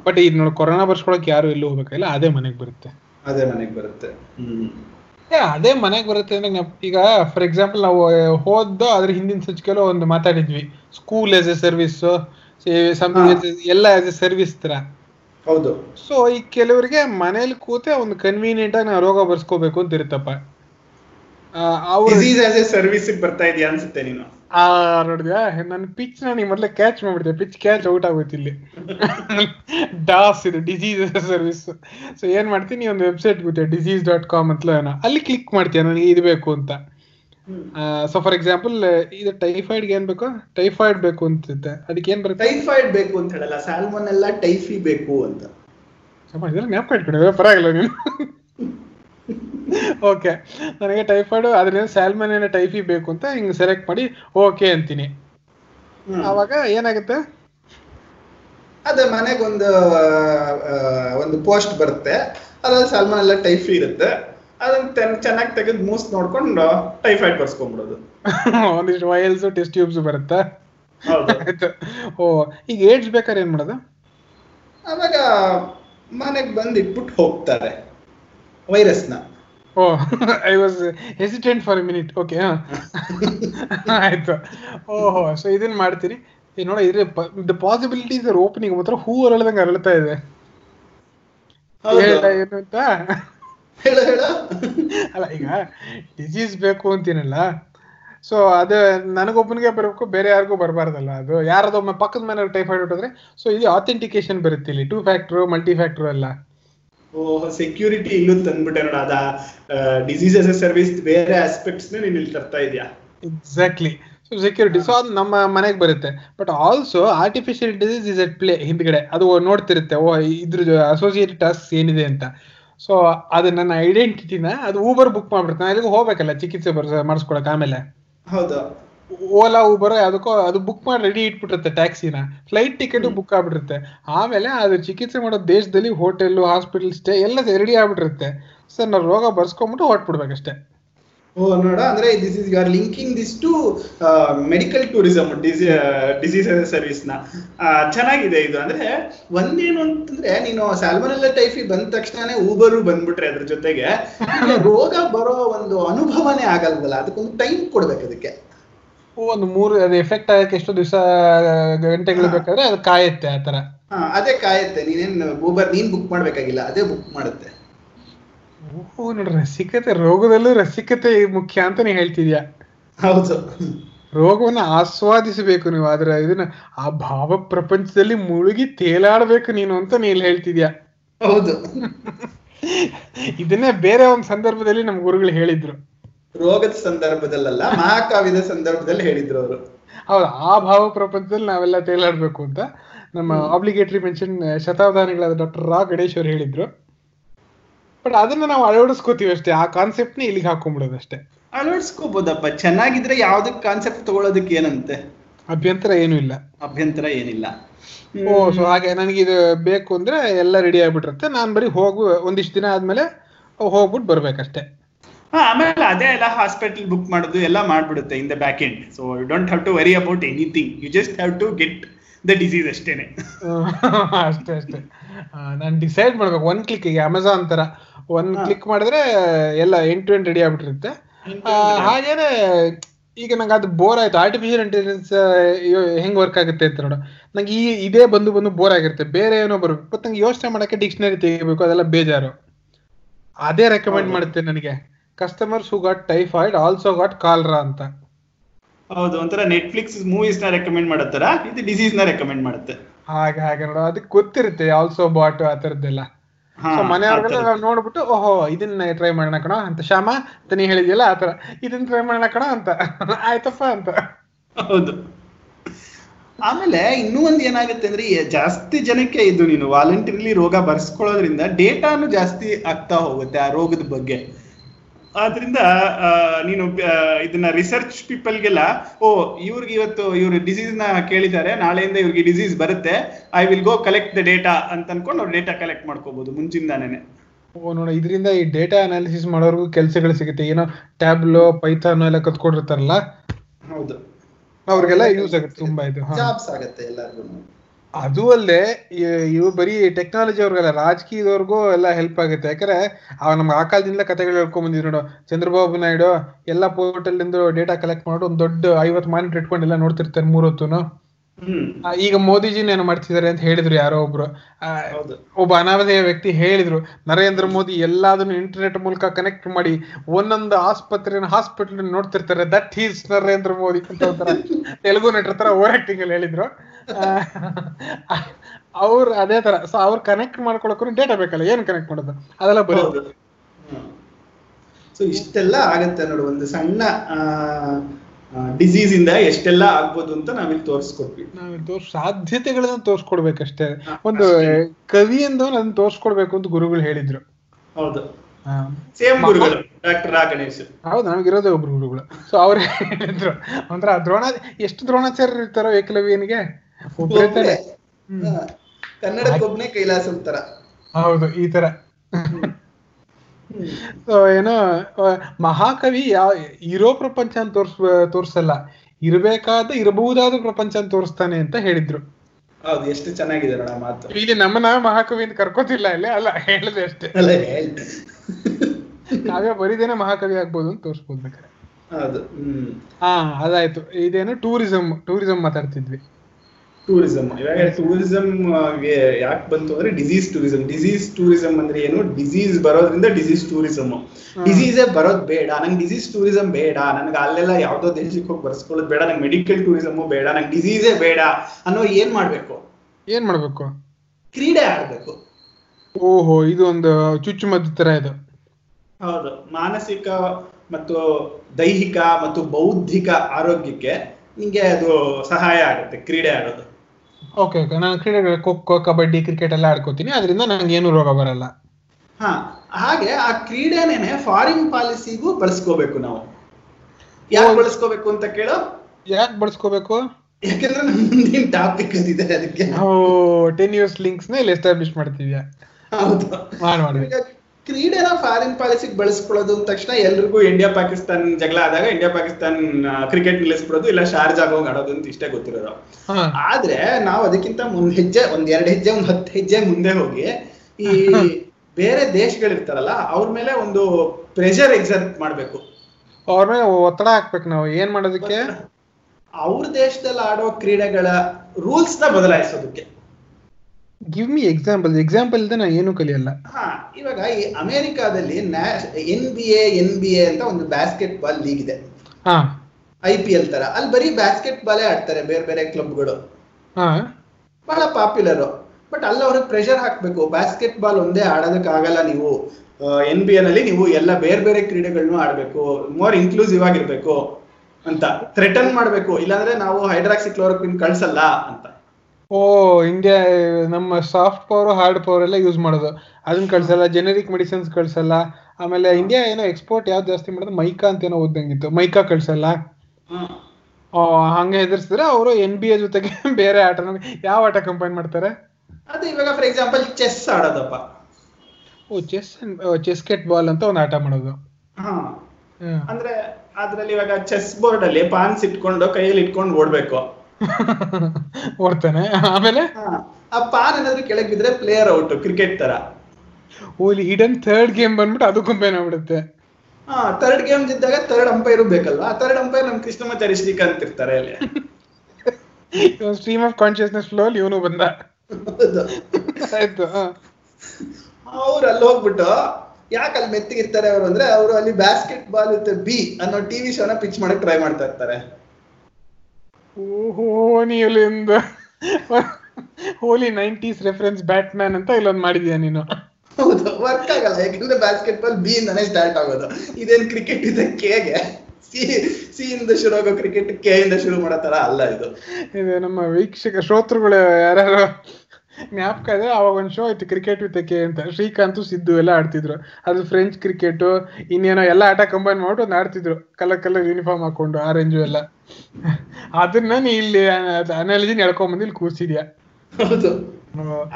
ಬಟ್ ಈಗ ನೋಡಿ ಕೊರೋನಾ ಬರ್ಸ್ಕೊಳಕ್ ಯಾರು ಎಲ್ಲೂ ಹೋಗ್ಬೇಕಿಲ್ಲ ಅದೇ ಮನೆಗೆ ಬರುತ್ತೆ. ಅದೇ ಮನೆಗೆ ಬರುತ್ತೆ. ಹ್ಮ್. ಅದೇ ಮನೆಗೆ ಬರುತ್ತೆ ಅಂದ್ರೆ ಈಗ ಫಾರ್ ಎಕ್ಸಾಂಪಲ್ ನಾವು ಹೋದ್ದು ಅದ್ರ ಹಿಂದಿನ ಸಂಚಿಕೆಲ್ಲ ಒಂದು ಮಾತಾಡಿದ್ವಿ. School as a service something ಎಲ್ಲ ಆಸ್ ಎ ಸರ್ವಿಸ್ ತರ. ಹೌದು. ಸೊ ಈ ಕೆಲವರಿಗೆ ಮನೇಲಿ ಕೂತೆ ಒಂದು ಕನ್ವೀನಿಯಂಟ್ ಆಗಿ ನಾವು ರೋಗ ಬರ್ಸ್ಕೋಬೇಕು ಅಂತ ಇರುತ್ತಪ್ಪ. ಸರ್ವಿಸ್ ಬರ್ತಾ ಇದೆಯಾ ಅನ್ಸುತ್ತೆ ನೀನು? ಆ ನೋಡಿದ್ಯಾ? ನನ್ನ ಪಿಚ್ ನಾನು ಮೊದಲೇ ಕ್ಯಾಚ್ ಮಾಡ್ಬಿಡ್ತೀಯ. ಪಿಚ್ ಕ್ಯಾಚ್ ಔಟ್ ಆಗೋಯ್ತು ಇಲ್ಲಿ. *laughs* ಡಾಸ್ ಇದು ಡಿಸೀಸ್ ಸರ್ವಿಸ್ ಸೊ ಏನ್ ಮಾಡ್ತೀನಿ? ಒಂದು ವೆಬ್ಸೈಟ್ ಗೊತ್ತೆ ಡಿಸೀಸ್ ಡಾಟ್ ಕಾಮ್ ಅಂತ ಅಲ್ಲಿ ಕ್ಲಿಕ್ ಮಾಡ್ತೀಯ ನನಗೆ ಇದು ಬೇಕು ಅಂತ. ಸೊ ಫಾರ್ ಎಕ್ಸಾಂಪಲ್ ಇದು ಟೈಫಾಯ್ಡ್ ಏನ್ ಬೇಕು? ಟೈಫಾಯ್ಡ್ ಬೇಕು ಅಂತಿದ್ದೆ. ಅದಕ್ಕೆ ಏನ್ ಬರುತ್ತೆ? ಟೈಫಾಯ್ಡ್ ಬೇಕು ಅಂತ ಹೇಳಲ್ಲ ಸಾಲ್ಮನ್ ಎಲ್ಲ ಟೈಫಿ ಬೇಕು ಅಂತ. ಜ್ಞಾಪಕ ಇಟ್ಕೊಂಡಿದ್ದೆ ಪರವಾಗಿಲ್ಲ ನೀನು. *laughs* ಓಕೆ ನನಗೆ ಟೈಫಾಯ್ಡ್ ಅದರಿಂದ ಸ್ಯಾಲ್ಮನ್ ಏನ ಟೈಫಿ ಬೇಕು ಅಂತ ಹಿಂಗ್ ಸೆಲೆಕ್ಟ್ ಮಾಡಿ ಓಕೆ ಅಂತೀನಿ. ಅವಾಗ ಏನಾಗುತ್ತೆ? ಅದೇ ಮನೆಗೊಂದು ಒಂದು ಪೋಸ್ಟ್ ಬರುತ್ತೆ. ಅದ್ರಲ್ಲಿ ಸಲ್ಮಾನ್ ಎಲ್ಲ ಟೈಫಿ ಇರುತ್ತೆ. ಅದನ್ನ ಚೆನ್ನಾಗಿ ತೆಗೆದು ಮೂಸ್ ನೋಡ್ಕೊಂಡು ಟೈಫಾಯ್ಡ್ ಬರ್ಸ್ಕೊಂಡ್ಬಿಡೋದು *laughs* ಒಂದಿಷ್ಟು ವೈಲ್ಸ್ ಟೆಸ್ಟ್ ಟ್ಯೂಬ್ಸ್ ಬರುತ್ತೆ? ಓ ಈಗ ಏಡ್ಸ್ ಬೇಕಾದ್ರೆ ಏನ್ ಮಾಡೋದು? ಅವಾಗ ಮನೆಗೆ ಬಂದು ಇಟ್ಬಿಟ್ಟು ಹೋಗ್ತಾರೆ ವೈರಸ್ನ. ಓ I was hesitant for minute okay ಆಯ್ತು. ಓಹೋ ಸೊ ಇದನ್ನ ಮಾಡ್ತೀರಿ ನೋಡ ಇದ್ರೆ ದ ಪಾಸಿಬಿಲಿಟೀಸ್ ಆರ್ ಓಪನಿಂಗ್ ಮಾತ್ರ ಹೂ ಅರಳದಂಗೆ ಅರಳ್ತಾ ಇದೆ. ಏನು ಅಂತ? ಹೇಳ ಹೇಳ. *laughs* ಅಲ್ಲ ಈಗ ಡಿಸೀಸ್ ಬೇಕು ಅಂತೀನಲ್ಲ. ಸೊ ಅದು ನನಗೊಬ್ಬನಿಗೆ ಬರಬೇಕು ಬೇರೆ ಯಾರಿಗೂ ಬರಬಾರ್ದಲ್ಲ. ಅದು ಯಾರದೊಮ್ಮೆ ಪಕ್ಕದ ಮನೆ ಟೈಫಾಯ್ಡ್ ಹುಟ್ಟಿದ್ರೆ ಸೊ ಇಲ್ಲಿ ಆಥೆಂಟಿಕೇಶನ್ ಬರುತ್ತೆ ಇಲ್ಲಿ. ಟೂ ಫ್ಯಾಕ್ಟ್ರು ಮಲ್ಟಿ ಫ್ಯಾಕ್ಟ್ರು ಎಲ್ಲ. ಓ ಸೆಕ್ಯೂರಿಟಿ ಇಲ್ಲೂ ತಂದ್ಬಿಟ್ಟೆ ನೋಡ. ಅದ ಡಿಸೀಸ್ ಎಸ್ ಎ ಸರ್ವಿಸ್ ಬೇರೆ ಆಸ್ಪೆಕ್ಟ್ಸ್ ನೀನ್ ಇಲ್ಲಿ ತರ್ತಾ ಇದೆಯಾ? ಎಕ್ಸಾಕ್ಟ್ಲಿ ಸೊ ಸೆಕ್ಯೂರಿಟಿ ಸೊ ಅದು ನಮ್ಮ ಮನೆಗೆ ಬರುತ್ತೆ. But also artificial disease is at play ಹಿಂದ್ಗಡೆ. ಅದು ನೋಡ್ತಿರುತ್ತೆ. ಓ ಇದ್ರ ಅಸೋಸಿಯೇಟೆಡ್ ಟಾಸ್ಕ್ ಏನಿದೆ ಅಂತ. ಸೊ ಅದು ನನ್ನ ಐಡೆಂಟಿಟಿನ ಅದು ಊಬರ್ ಬುಕ್ ಮಾಡ್ಬಿಡುತ್ತೆ. ಅಲ್ಲಿಗೆ ಹೋಗ್ಬೇಕಲ್ಲ ಚಿಕಿತ್ಸೆ ಬರ್ ಮಾಡಿಸ್ಕೊಳಕ್ ಆಮೇಲೆ. ಹೌದು. ಓಲಾ ಊಬರ್ ಅದಕ್ಕೋ ಅದು ಬುಕ್ ಮಾಡಿ ರೆಡಿ ಇಟ್ಬಿಟ್ಟಿರುತ್ತೆ ಟ್ಯಾಕ್ಸಿನ ಫ್ಲೈಟ್ ಟಿಕೆಟ್ ಬುಕ್ ಆಗ್ಬಿಟ್ಟಿರುತ್ತೆ. ಆಮೇಲೆ ಅದು ಚಿಕಿತ್ಸೆ ಮಾಡೋ ದೇಶದಲ್ಲಿ ಹೋಟೆಲ್ ಹಾಸ್ಪಿಟಲ್ ಸ್ಟೇ ಎಲ್ಲ ರೆಡಿ ಆಗ್ಬಿಟ್ಟಿರುತ್ತೆ. ಸರ್ ನಾವು ರೋಗ ಬರ್ಸ್ಕೊಂಬಿಟ್ಟು ಹೊಟ್ಬಿಡ್ಬೇಕಷ್ಟೇ ಓ ನೋಡ ಅಂದ್ರೆ this is you are linking this to medical tourism disease ಸರ್ವಿಸ್ನ. ಚೆನ್ನಾಗಿದೆ ಇದು. ಅಂದ್ರೆ ಒಂದೇನು ಅಂತಂದ್ರೆ ನೀನು ಸ್ಯಾಲ್ಮನೆಲ್ಲ ಟೈಫಿ ಬಂದ ತಕ್ಷಣನೇ ಊಬರು ಬಂದ್ಬಿಟ್ರೆ ಅದ್ರ ಜೊತೆಗೆ ರೋಗ ಬರೋ ಒಂದು ಅನುಭವನೇ ಆಗಲ್ವಲ್ಲ? ಅದಕ್ಕೊಂದು ಟೈಮ್ ಕೊಡ್ಬೇಕು ಅದಕ್ಕೆ. ಒಂದು ಮೂರು ಅದು ಎಫೆಕ್ಟ್ ಆಗಕ್ಕೆ ಎಷ್ಟು ದಿವಸ ಗಂಟೆಗಳು ಬೇಕಾದ್ರೆ ಅದು ಕಾಯುತ್ತೆ ಆತರ ಅದೇ ಕಾಯುತ್ತೆ. ನೀನೇನ್ ಊಬರ್ ನೀನ್ ಬುಕ್ ಮಾಡ್ಬೇಕಾಗಿಲ್ಲ ಅದೇ ಬುಕ್ ಮಾಡುತ್ತೆ. ಓಹೋ ರಸಿಕತೆ ರೋಗದಲ್ಲೂ ರಸಿಕತೆ ಮುಖ್ಯ ಅಂತ ನೀ ಹೇಳ್ತಿದ್ಯಾ? ಹೌದು. ರೋಗವನ್ನ ಆಸ್ವಾದಿಸಬೇಕು ನೀವು ಆದ್ರೆ ಇದನ್ನ ಆ ಭಾವ ಪ್ರಪಂಚದಲ್ಲಿ ಮುಳುಗಿ ತೇಲಾಡ್ಬೇಕು ನೀನು ಅಂತ ನೀನ್ ಹೇಳ್ತಿದ್ಯಾ? ಹೌದು. ಇದನ್ನೇ ಬೇರೆ ಒಂದು ಸಂದರ್ಭದಲ್ಲಿ ನಮ್ ಗುರುಗಳು ಹೇಳಿದ್ರು. ರೋಗದ ಸಂದರ್ಭದಲ್ಲ ಮಹಾಕಾವ್ಯದ ಸಂದರ್ಭದಲ್ಲಿ ಹೇಳಿದ್ರು ಅವರು. ಹೌದು ಆ ಭಾವ ಪ್ರಪಂಚದಲ್ಲಿ ನಾವೆಲ್ಲ ತೇಲಾಡ್ಬೇಕು ಅಂತ ನಮ್ಮ ಆಬ್ಲಿಗೇಟರಿ ಮೆನ್ಷನ್ ಶತಾವಧಾನಿಗಳಾದ ಡಾಕ್ಟರ್ ರಾ ಗಣೇಶ್ ಅವ್ರು ಹೇಳಿದ್ರು. ಬಟ್ ಅದನ್ನ ನಾವು ಅಳವಡಿಸ್ಕೋತೀವಿ ಅಷ್ಟೇ. ಆ ಕಾನ್ಸೆಪ್ಟ್ನ ಇಲ್ಲಿಗೆ ಹಾಕೊಂಡ್ಬಿಡೋದು ಅಷ್ಟೇ. ಅಳವಡಿಸ್ಕೋಬೋದಪ್ಪ. ಚೆನ್ನಾಗಿದ್ರೆ ಯಾವ್ದಕ್ ಕಾನ್ಸೆಪ್ಟ್ ತಗೊಳ್ಳೋದಕ್ಕೆ ಏನಂತೆ? ಅಭ್ಯಂತರ ಏನು ಇಲ್ಲ. ಅಭ್ಯಂತರ ಏನಿಲ್ಲ. ಓ ಸೊ ಹಾಗೆ ನನಗೆ ಇದು ಬೇಕು ಅಂದ್ರೆ ಎಲ್ಲ ರೆಡಿ ಆಗ್ಬಿಟ್ಟಿರುತ್ತೆ. ನಾನು ಬರೀ ಹೋಗು ಒಂದಿಷ್ಟು ದಿನ ಆದ್ಮೇಲೆ ಹೋಗ್ಬಿಟ್ಟು ಬರ್ಬೇಕಷ್ಟೇ. ಹಾ ಆಮೇಲೆ ಅದೇ ಎಲ್ಲ ಹಾಸ್ಪಿಟಲ್ ಬುಕ್ ಮಾಡೋದು ಎಲ್ಲ ಮಾಡ್ಬಿಡುತ್ತೆ in the back end so you don't have to worry about anything you just have to get the disease ಅಷ್ಟೇನೆ. ಅಷ್ಟೇ ಅಷ್ಟೇ. ನಾನು ಡಿಸೈಡ್ ಮಾಡ್ಬೇಕು. ಒನ್ ಕ್ಲಿಕ್ ಈಗ ಅಮೆಝಾನ್ ತರ ಒನ್ ಕ್ಲಿಕ್ ಮಾಡಿದ್ರೆ ಎಲ್ಲ ಎಂಟು ಎಂಟು ರೆಡಿ ಆಗ್ಬಿಟ್ಟಿರುತ್ತೆ. ಹಾಗೇನೆ ಈಗ ನಂಗೆ ಅದು ಬೋರ್ ಆಯ್ತು. ಆರ್ಟಿಫಿಷಿಯಲ್ ಇಂಟೆಲಿಜೆನ್ಸ್ ಹೆಂಗ್ ವರ್ಕ್ ಆಗುತ್ತೆ ಅಂತ ನೋಡು. ನಂಗೆ ಈ ಇದೇ ಬಂದು ಬಂದು ಬೋರ್ ಆಗಿರುತ್ತೆ. ಬೇರೆ ಏನೋ ಬರ್ಬೇಕು ಮತ್ತೆ ನಂಗೆ ಯೋಚನೆ ಮಾಡಕ್ಕೆ ಡಿಕ್ಷನರಿ ತೆಗಿಬೇಕು. ಅದೆಲ್ಲ ಬೇಜಾರು. ಅದೇ ರೆಕಮೆಂಡ್ ಮಾಡುತ್ತೆ ನನಗೆ. Customers who got typhoid also got cholera ಅಂತ. ಹೌದು ಒಂಥರ ನೆಟ್ಫ್ಲಿಕ್ಸ್ ಮೂವೀಸ್ನ ರೆಕಮೆಂಡ್ ಮಾಡತ್ತಾರ ಇದು ಡಿಸೀಸ್ನ ರೆಕಮೆಂಡ್ ಮಾಡುತ್ತೆ. ಹಾಗೆ ಹಾಗೆ ನೋಡು ಅದಕ್ಕೆ ಗೊತ್ತಿರುತ್ತೆ ಆಲ್ಸೋ ಬಾಟ್ ಆ ಸೊ ಮನೆಯವ್ರಿಗೆಲ್ಲ ನಾವು ನೋಡ್ಬಿಟ್ಟು ಓಹೋ ಇದನ್ನ ಟ್ರೈ ಮಾಡೋಣ ಕಣ ಅಂತ ಶ್ಯಾಮ ಅಂತ ನೀ ಹೇಳಿದ್ಯಲ್ಲ ಆತರ ಇದನ್ನ ಟ್ರೈ ಮಾಡೋಣ ಕಣ ಅಂತ. *laughs* ಆಯ್ತಪ್ಪ ಅಂತ. ಹೌದು. ಆಮೇಲೆ ಇನ್ನೂ ಒಂದ್ ಏನಾಗುತ್ತೆ ಅಂದ್ರೆ ಜಾಸ್ತಿ ಜನಕ್ಕೆ ಇದು ನೀನು ವಾಲಂಟಿರ್ಲಿ ರೋಗ ಬರ್ಸ್ಕೊಳ್ಳೋದ್ರಿಂದ ಡೇಟಾನು ಜಾಸ್ತಿ ಆಗ್ತಾ ಹೋಗುತ್ತೆ ಆ ರೋಗದ ಬಗ್ಗೆ. ಆದ್ರಿಂದ ನೀನು ಇದನ್ನ ರಿಸರ್ಚ್ ಪೀಪಲ್ಗೆಲ್ಲ ಓ ಇವ್ರಿಗೆ ಇವತ್ತು ಇವ್ರು ಡಿಸೀಸ್ನ ಕೇಳಿದ್ದಾರೆ ನಾಳೆಯಿಂದ ಇವ್ರಿಗೆ ಡಿಸೀಸ್ ಬರುತ್ತೆ I will go collect the data ಅಂತ ಅನ್ಕೊಂಡು ಅವ್ರು ಡೇಟಾ ಕಲೆಕ್ಟ್ ಮಾಡ್ಕೋಬಹುದು ಮುಂಚಿಂದಾನೇನೆ. ಓ ನೋಡ ಇದರಿಂದ ಈ ಡೇಟಾ ಅನಾಲಿಸಿಸ್ ಮಾಡೋರ್ಗು ಕೆಲಸಗಳು ಸಿಗುತ್ತೆ. ಏನೋ ಟ್ಯಾಬ್ಲೋ ಪೈಥಾನ್ ಎಲ್ಲ ಕತ್ಕೊಂಡಿರ್ತಾರಲ್ಲ? ಹೌದು. ಅವ್ರಿಗೆಲ್ಲ ಯೂಸ್ ಆಗುತ್ತೆ ತುಂಬಾ ಇದು ಜಾಬ್ಸ್ ಆಗುತ್ತೆ ಎಲ್ಲರಿಗೂ ಅದು ಅಲ್ಲದೆ ಇವು ಬರೀ ಟೆಕ್ನಾಲಜಿ ಅವ್ರಿಗೆಲ್ಲ, ರಾಜಕೀಯದವ್ರಿಗೂ ಎಲ್ಲ ಹೆಲ್ಪ್ ಆಗುತ್ತೆ. ಯಾಕಂದ್ರೆ, ಅವ್ ನಮ್ಗೆ ಆ ಕಾಲದಿಂದಲೇ ಕಥೆಗಳು ಹೇಳ್ಕೊಂಡ್ ಬಂದಿದ್ರು ನೋಡು, ಚಂದ್ರಬಾಬು ನಾಯ್ಡು ಎಲ್ಲ ಪೋರ್ಟಲ್ ಇಂದ ಡೇಟಾ ಕಲೆಕ್ಟ್ ಮಾಡಿ ಒಂದು ದೊಡ್ಡ ಐವತ್ತು ಮಾನಿಟರ್ ಇಟ್ಕೊಂಡು ಎಲ್ಲ ನೋಡ್ತಿರ್ತಾರೆ ಮೂರೊತ್ತುನು. ಈಗ ಮೋದಿಜಿನ ಏನು ಮಾಡ್ತಿದ್ದಾರೆ ಅಂತ ಹೇಳಿದ್ರು ಯಾರೋ ಒಬ್ರು. ಒಬ್ಬ ಅನಾಮಧೇಯ ವ್ಯಕ್ತಿ ಹೇಳಿದ್ರು ನರೇಂದ್ರ ಮೋದಿ ಎಲ್ಲಾದನ್ನು ಇಂಟರ್ನೆಟ್ ಮೂಲಕ ಕನೆಕ್ಟ್ ಮಾಡಿ ಒಂದೊಂದು ಆಸ್ಪತ್ರೆನ ಹಾಸ್ಪಿಟಲ್ ನೋಡ್ತಿರ್ತಾರೆ. ದಟ್ ಈಸ್ ನರೇಂದ್ರ ಮೋದಿ ಅಂತ ಒಂಥರ *laughs* ತೆಲುಗು ನಟರ ತರ ಓವರ್ ಆಕ್ಟಿಂಗ್ ಅಲ್ಲಿ ಹೇಳಿದ್ರು ಅವ್ರು ಅದೇ ತರ. ಸೊ ಅವ್ರು ಕನೆಕ್ಟ್ ಮಾಡ್ಕೊಳಕ್ಕೂ ಡೇಟಾ ಬೇಕಲ್ಲ. ಏನ್ ಕನೆಕ್ಟ್ ಮಾಡೋದು? ಅದೆಲ್ಲ ಬರೋದು ಸೊ ಇಷ್ಟೆಲ್ಲ ಆಗತ್ತೆ ನೋಡು. ಒಂದು ಸಣ್ಣ ಡಿಸೀಸ್ ಇಂದ ಎಷ್ಟೆಲ್ಲ ಆಗ್ಬೋದು ಅಂತ ನಾವಿಲ್ಲಿ ತೋರಿಸ್ಕೊಟ್ವಿ. ನಾವಿಲ್ಲಿ ತೋರ್ಸ್ ಸಾಧ್ಯತೆಗಳನ್ನ ತೋರ್ಸ್ಕೊಡ್ಬೇಕಷ್ಟೇ. ಒಂದು ಕವಿ ಎಂದು ಅದನ್ನ ತೋರ್ಸ್ಕೊಡ್ಬೇಕು ಅಂತ ಗುರುಗಳು ಹೇಳಿದ್ರು. ಹೌದು. ಸೇಮ್ ಗುರುಗಳು ಡಾಕ್ಟರ್ ರಾ ಗಣೇಶ್ ಹೌದು ನಮಗಿರೋದೇ ಒಬ್ರು ಗುರುಗಳು. ಸೊ ಅವ್ರು ಹೇಳಿದ್ರು. ಅಂದ್ರೆ ದ್ರೋಣ ಎಷ್ಟು ದ್ರೋಣಾಚಾರ್ಯರು ಇರ್ತಾರೋ ಏಕಲವ್ಯನಿಗೆ. ಕನ್ನಡಕ್ಕೊಬ್ನೇ ಕೈಲಾಸ ತರ ಹೌದು ಈ ತರ. ಏನೋ ಮಹಾಕವಿ ಯಾವ ಇರೋ ಪ್ರಪಂಚ ತೋರ್ಸ್ ತೋರ್ಸಲ್ಲ ಇರಬೇಕಾದ ಇರಬಹುದಾದ ಪ್ರಪಂಚ ತೋರಿಸ್ತಾನೆ ಅಂತ ಹೇಳಿದ್ರು. ಹೌದು ಎಷ್ಟು ಚೆನ್ನಾಗಿದೆ ನೋಡ ಮಾತು. ಇಲ್ಲಿ ನಮ್ಮನ್ನ ನಾವೇ ಮಹಾಕವಿ ಅಂತ ಕರ್ಕೋತಿಲ್ಲ ಇಲ್ಲಿ ಅಲ್ಲ ಹೇಳಿದೆ ಅಷ್ಟೇ. ಅಲ್ಲ. ನಾವೇ ಬರೀದೇನೆ ಮಹಾಕವಿ ಆಗ್ಬೋದು ಅಂತ ತೋರಿಸ್ಬೋದು ಬೇಕಾದ್ರೆ. ಹೌದು ಹಾ ಅದಾಯ್ತು. ಇದೇನು ಟೂರಿಸಂ ಟೂರಿಸಂ ಮಾತಾಡ್ತಿದ್ವಿ. ಟೂರಿಸಂ ಇವಾಗ ಟೂರಿಸಂ ಯಾಕೆ ಬಂತು ಅಂದ್ರೆ ಡಿಸೀಸ್ ಟೂರಿಸಂ ಡಿಸೀಸ್ ಟೂರಿಸಂ ಅಂದ್ರೆ ಏನು? ಡಿಸೀಸ್ ಬರೋದ್ರಿಂದ ಡಿಸೀಸ್ ಟೂರಿಸಂ ಡಿಸೀಸೇ ಬರೋದ್ ಬೇಡ. ನಂಗೆ ಡಿಸೀಸ್ ಟೂರಿಸಂ ಬೇಡ. ನನಗೆ ಅಲ್ಲೆಲ್ಲ ಯಾವ್ದೋ ದೇಶಕ್ಕೆ ಹೋಗಿ ಬರ್ಸ್ಕೊಳ್ಳೋದು ಬೇಡ. ನಂಗೆ ಮೆಡಿಕಲ್ ಟೂರಿಸಮ್ ಬೇಡ. ನಂಗೆ ಡಿಸೀಸೇ ಬೇಡ ಅನ್ನೋ ಏನ್ ಮಾಡ್ಬೇಕು? ಏನ್ ಮಾಡ್ಬೇಕು? ಕ್ರೀಡೆ ಆಡ್ಬೇಕು. ಓಹೋ ಇದು ಒಂದು ಚುಚ್ಚುಮದ್ದು ತರ ಇದು. ಹೌದು. ಮಾನಸಿಕ ಮತ್ತು ದೈಹಿಕ ಮತ್ತು ಬೌದ್ಧಿಕ ಆರೋಗ್ಯಕ್ಕೆ ನಿಮಗೆ ಅದು ಸಹಾಯ ಆಗುತ್ತೆ ಕ್ರೀಡೆ ಆಡೋದು. ಓಕೆ ಓಕೆ ನಾನು ಕ್ರೀಡೆಗಳು ಖೋಖೋ ಕಬಡ್ಡಿ ಕ್ರಿಕೆಟ್ ಎಲ್ಲ ಆಡ್ಕೋತೀನಿ. ಅದರಿಂದ ನನಗೆ ಏನು ರೋಗ ಬರಲ್ಲ. ಹಾ ಹಾಗೆ ಆ ಕ್ರೀಡೆನೇನೆ ಫಾರಿನ್ ಪಾಲಿಸಿಗೂ ಬಳಸ್ಕೋಬೇಕು ನಾವು. ಯಾಕೆ ಓ. ಬಳಸ್ಕೋಬೇಕು ಅಂತ ಕೇಳೋ? ಯಾಕೆ ಬಳಸ್ಕೋಬೇಕು? ಯಾಕಂದ್ರೆ ಮುಂದಿನ ಟಾಪಿಕ್ ಅದಿದೆ ಅದಕ್ಕೆ. ಓ ಟೆನ್ ಇಯರ್ಸ್ ಲಿಂಕ್ಸ್ನ ಇಲ್ಲಿ ಎಸ್ಟಾಬ್ಲಿಷ್ ಮಾಡ್ತೀವಿ ಹೌದು. ಮಾಡಿ ಈಗ ಕ್ರೀಡೆನ ಫಾರಿನ್ ಪಾಲಿಸಿಗೆ ಬಳಸ್ಕೊಳ್ಳೋದು ಅಂದ ತಕ್ಷಣ ಎಲ್ರಿಗೂ ಇಂಡಿಯಾ ಪಾಕಿಸ್ತಾನ್ ಜಗಳ ಆದಾಗ ಇಂಡಿಯಾ ಪಾಕಿಸ್ತಾನ್ ಕ್ರಿಕೆಟ್ ನಿಲ್ಲಿಸ್ಬಿಡೋದು ಇಲ್ಲ ಶಾರ್ಜಾಗ್ ಹೋಗಿ ಆಡೋದು ಅಂತ ಇಷ್ಟೇ ಗೊತ್ತಿರೋದು. ಆದ್ರೆ ನಾವು ಅದಕ್ಕಿಂತ ಒಂದ್ ಹೆಜ್ಜೆ ಒಂದ್ ಎರಡ್ ಹೆಜ್ಜೆ ಒಂದ್ ಹತ್ತು ಹೆಜ್ಜೆ ಮುಂದೆ ಹೋಗಿ ಈ *laughs* ಬೇರೆ ದೇಶಗಳಿರ್ತಾರಲ್ಲ ಅವ್ರ ಮೇಲೆ ಒಂದು ಪ್ರೆಷರ್ ಎಕ್ಸರ್ಟ್ ಮಾಡ್ಬೇಕು. ಅವ್ರ ಮೇಲೆ ಒತ್ತಡ ಹಾಕ್ಬೇಕು ನಾವು. ಏನ್ ಮಾಡೋದಕ್ಕೆ? ಅವ್ರ ದೇಶದಲ್ಲಿ ಆಡೋ ಕ್ರೀಡೆಗಳ ರೂಲ್ಸ್ನ ಬದಲಾಯಿಸೋದಕ್ಕೆ. ಗಿವ್ ಮಿ ಎಕ್ಸಾಂಪಲ್ ಎಕ್ಸಾಂಪಲ್ ಇಲ್ಲದೆ ನಾನು ಏನು ಕಲಿಯಲ್ಲ. ಹಾ ಇವಾಗ ಈ ಅಮೆರಿಕಾದಲ್ಲಿ N B A N B A ಅಂತ ಒಂದು ಬ್ಯಾಸ್ಕೆಟ್ ಬಾಲ್ ಲೀಗ್ ಇದೆ. ಹಾ. ಐ ಪಿ ಎಲ್ ತರ. ಅಲ್ಲಿ ಬರೀ ಬ್ಯಾಸ್ಕೆಟ್ ಬಾಲೇ ಆಡ್ತಾರೆ ಬೇರೆ ಬೇರೆ ಕ್ಲಬ್ಗಳು ಹಾ. ಬಹಳ ಪಾಪ್ಯುಲರ್ ಬಟ್ ಅಲ್ಲಿ ಅವ್ರಿಗೆ ಪ್ರೆಷರ್ ಹಾಕ್ಬೇಕು. ಬ್ಯಾಸ್ಕೆಟ್ ಬಾಲ್ ಒಂದೇ ಆಡೋದಕ್ಕೆ ಆಗಲ್ಲ ನೀವು ಎನ್ ಬಿ ನಲ್ಲಿ ನೀವು ಎಲ್ಲ ಬೇರೆ ಬೇರೆ ಕ್ರೀಡೆಗಳನ್ನೂ ಆಡ್ಬೇಕು. ಮೋರ್ ಇನ್ಕ್ಲೂಸಿವ್ ಆಗಿರ್ಬೇಕು ಅಂತ. ಥ್ರೆಟನ್ ಮಾಡ್ಬೇಕು. ಇಲ್ಲಾಂದ್ರೆ ನಾವು ಹೈಡ್ರಾಕ್ಸಿ ಕ್ಲೋರೋಕ್ವಿನ್ ಕಳ್ಸಲ್ಲ ಅಂತ. ಓ ಇಂಡಿಯಾ ನಮ್ಮ ಸಾಫ್ಟ್ ಪವರ್ ಹಾರ್ಡ್ ಪವರ್ ಎಲ್ಲ ಯೂಸ್ ಮಾಡೋದು. ಅದನ್ನ ಕಳ್ಸಲ್ಲ ಜೆನೆರಿಕ್ ಮೆಡಿಸಿನ್ಸ್ ಕಳ್ಸಲ್ಲ. ಆಮೇಲೆ ಇಂಡಿಯಾ ಏನೋ ಎಕ್ಸ್ಪೋರ್ಟ್ ಯಾವ್ದು ಜಾಸ್ತಿ ಮಾಡೋದು ಮೈಕಾ ಅಂತ ಏನೋ ಓದ್ದಂಗಿತ್ತು. ಮೈಕಾ ಕಳ್ಸಲ್ಲ? ಹಂಗೆ ಹೆದರ್ಸಿದ್ರೆ ಅವರು ಎನ್ ಬಿ ಎ ಜೊತೆಗೆ *laughs* ಬೇರೆ ಆಟನ ಯಾವ ಆಟ ಕಂಪೈನ್ ಮಾಡ್ತಾರೆ? ಅದು ಇವಾಗ ಫಾರ್ ಎಕ್ಸಾಂಪಲ್ ಚೆಸ್ ಆಡೋದಪ್ಪ. ಓ ಚೆಸ್ ಚೆಸ್ಕೆಟ್ ಬಾಲ್ ಅಂತ ಒಂದು ಆಟ ಮಾಡೋದು. ಅಂದ್ರೆ ಅದರಲ್ಲಿ ಇವಾಗ ಚೆಸ್ ಬೋರ್ಡ್ ಅಲ್ಲಿ ಪಾನ್ಸ್ ಇಟ್ಕೊಂಡು ಕೈಯಲ್ಲಿ ಇಟ್ಕೊಂಡು ಓಡ್ಬೇಕು. *laughs* ಓಡ್ತಾನೆ. ಆಮೇಲೆ. ಆ ಪಾನ್ ಏನಾದ್ರು ಕೆಳಗೆ ಬಿದ್ರೆ ಪ್ಲೇಯರ್ ಔಟ್ ಕ್ರಿಕೆಟ್ ತರ ಓಲಿ ಹಿಡನ್ ಥರ್ಡ್ ಗೇಮ್ ಬಂದ್ಬಿಟ್ಟು ಅದು ಕಂಪೇನ್ ಆಗ್ಬಿಡುತ್ತೆ. ಹಾ ಥರ್ಡ್ ಗೇಮ್ ಇದ್ದಾಗ ಥರ್ಡ್ ಅಂಪೈರ್ ಬೇಕಲ್ವಾ? ಥರ್ಡ್ ಅಂಪೈರ್ ನಮ್ ಕೃಷ್ಣಮಾಚಾರಿ ಶ್ರೀಕಾಂತ್ ಇರ್ತಾರೆ ಅಲ್ಲಿ. ಸ್ಟ್ರೀಮ್ ಆಫ್ ಕಾನ್ಶಿಯಸ್ನೆಸ್ ಫ್ಲೋ ಅಲ್ಲಿ ಇವನು ಬಂದ. ಆಯ್ತು. ಅವ್ರು ಅಲ್ಲಿ ಹೋಗ್ಬಿಟ್ಟು ಯಾಕೆ ಅಲ್ಲಿ ಮೆತ್ತಿಗಿರ್ತಾರೆ ಅವರು ಅಂದ್ರೆ ಅವರು ಅಲ್ಲಿ ಬ್ಯಾಸ್ಕೆಟ್ ಬಾಲ್ ವಿತ್ ಬಿ ಅನ್ನೋ ಟಿವಿ ಶೋನ ಪಿಚ್ ಮಾಡಕ್ ಟ್ರೈ ಮಾಡ್ತಾ ಇರ್ತಾರೆ. ನೀಲಿಂದ ಹೋಲಿ ನೈಂಟೀಸ್ ರೆಫರೆನ್ಸ್ ಬ್ಯಾಟ್ಮ್ಯಾನ್ ಅಂತ ಇಲ್ಲೊಂದು ಮಾಡಿದ್ಯಾ ನೀನು? ಹೌದು ವರ್ಕ್ ಆಗಲ್ಲ. ಯಾಕಂದ್ರೆ ಬ್ಯಾಸ್ಕೆಟ್ ಬಾಲ್ ಬಿ ಇಂದಾನೆ ಸ್ಟಾರ್ಟ್ ಆಗೋದು. ಇದೇನ್ ಕ್ರಿಕೆಟ್ ಇದೆ? ಕೆಗೆ ಸಿ ಸಿ ಇಂದ ಶುರು ಆಗೋ ಕ್ರಿಕೆಟ್ ಕೆ ಇಂದ ಶುರು ಮಾಡೋ ತರ ಅಲ್ಲ ಇದು. ಇದು ನಮ್ಮ ವೀಕ್ಷಕ ಶ್ರೋತೃಗಳು ಯಾರ್ಯಾರು ಜ್ಞಾಪಕ ಇದೆ ಅವಾಗ ಒಂದ್ ಶೋ ಇತ್ತು ಕ್ರಿಕೆಟ್ ವಿತ್ ಕೆ ಅಂತ. ಶ್ರೀಕಾಂತ್ ಸಿದ್ದು ಎಲ್ಲ ಆಡ್ತಿದ್ರು. ಅದು ಫ್ರೆಂಚ್ ಕ್ರಿಕೆಟ್ ಇನ್ನೇನೋ ಎಲ್ಲ ಆಟ ಕಂಬೈನ್ ಮಾಡ್ಬಿಟ್ಟು ಒಂದು ಆಡ್ತಿದ್ರು. ಕಲರ್ ಕಲರ್ ಯೂನಿಫಾರ್ಮ್ ಹಾಕೊಂಡು ಆರೆಂಜು ಎಲ್ಲ. ಅದನ್ನ ನೀ ಇಲ್ಲಿ ಅನಾಲಜಿ ನಡ್ಕೊಂಡ್ ಬಂದು ಇಲ್ಲಿ ಕೂರ್ಸಿದ್ಯಾ? ಹೌದು.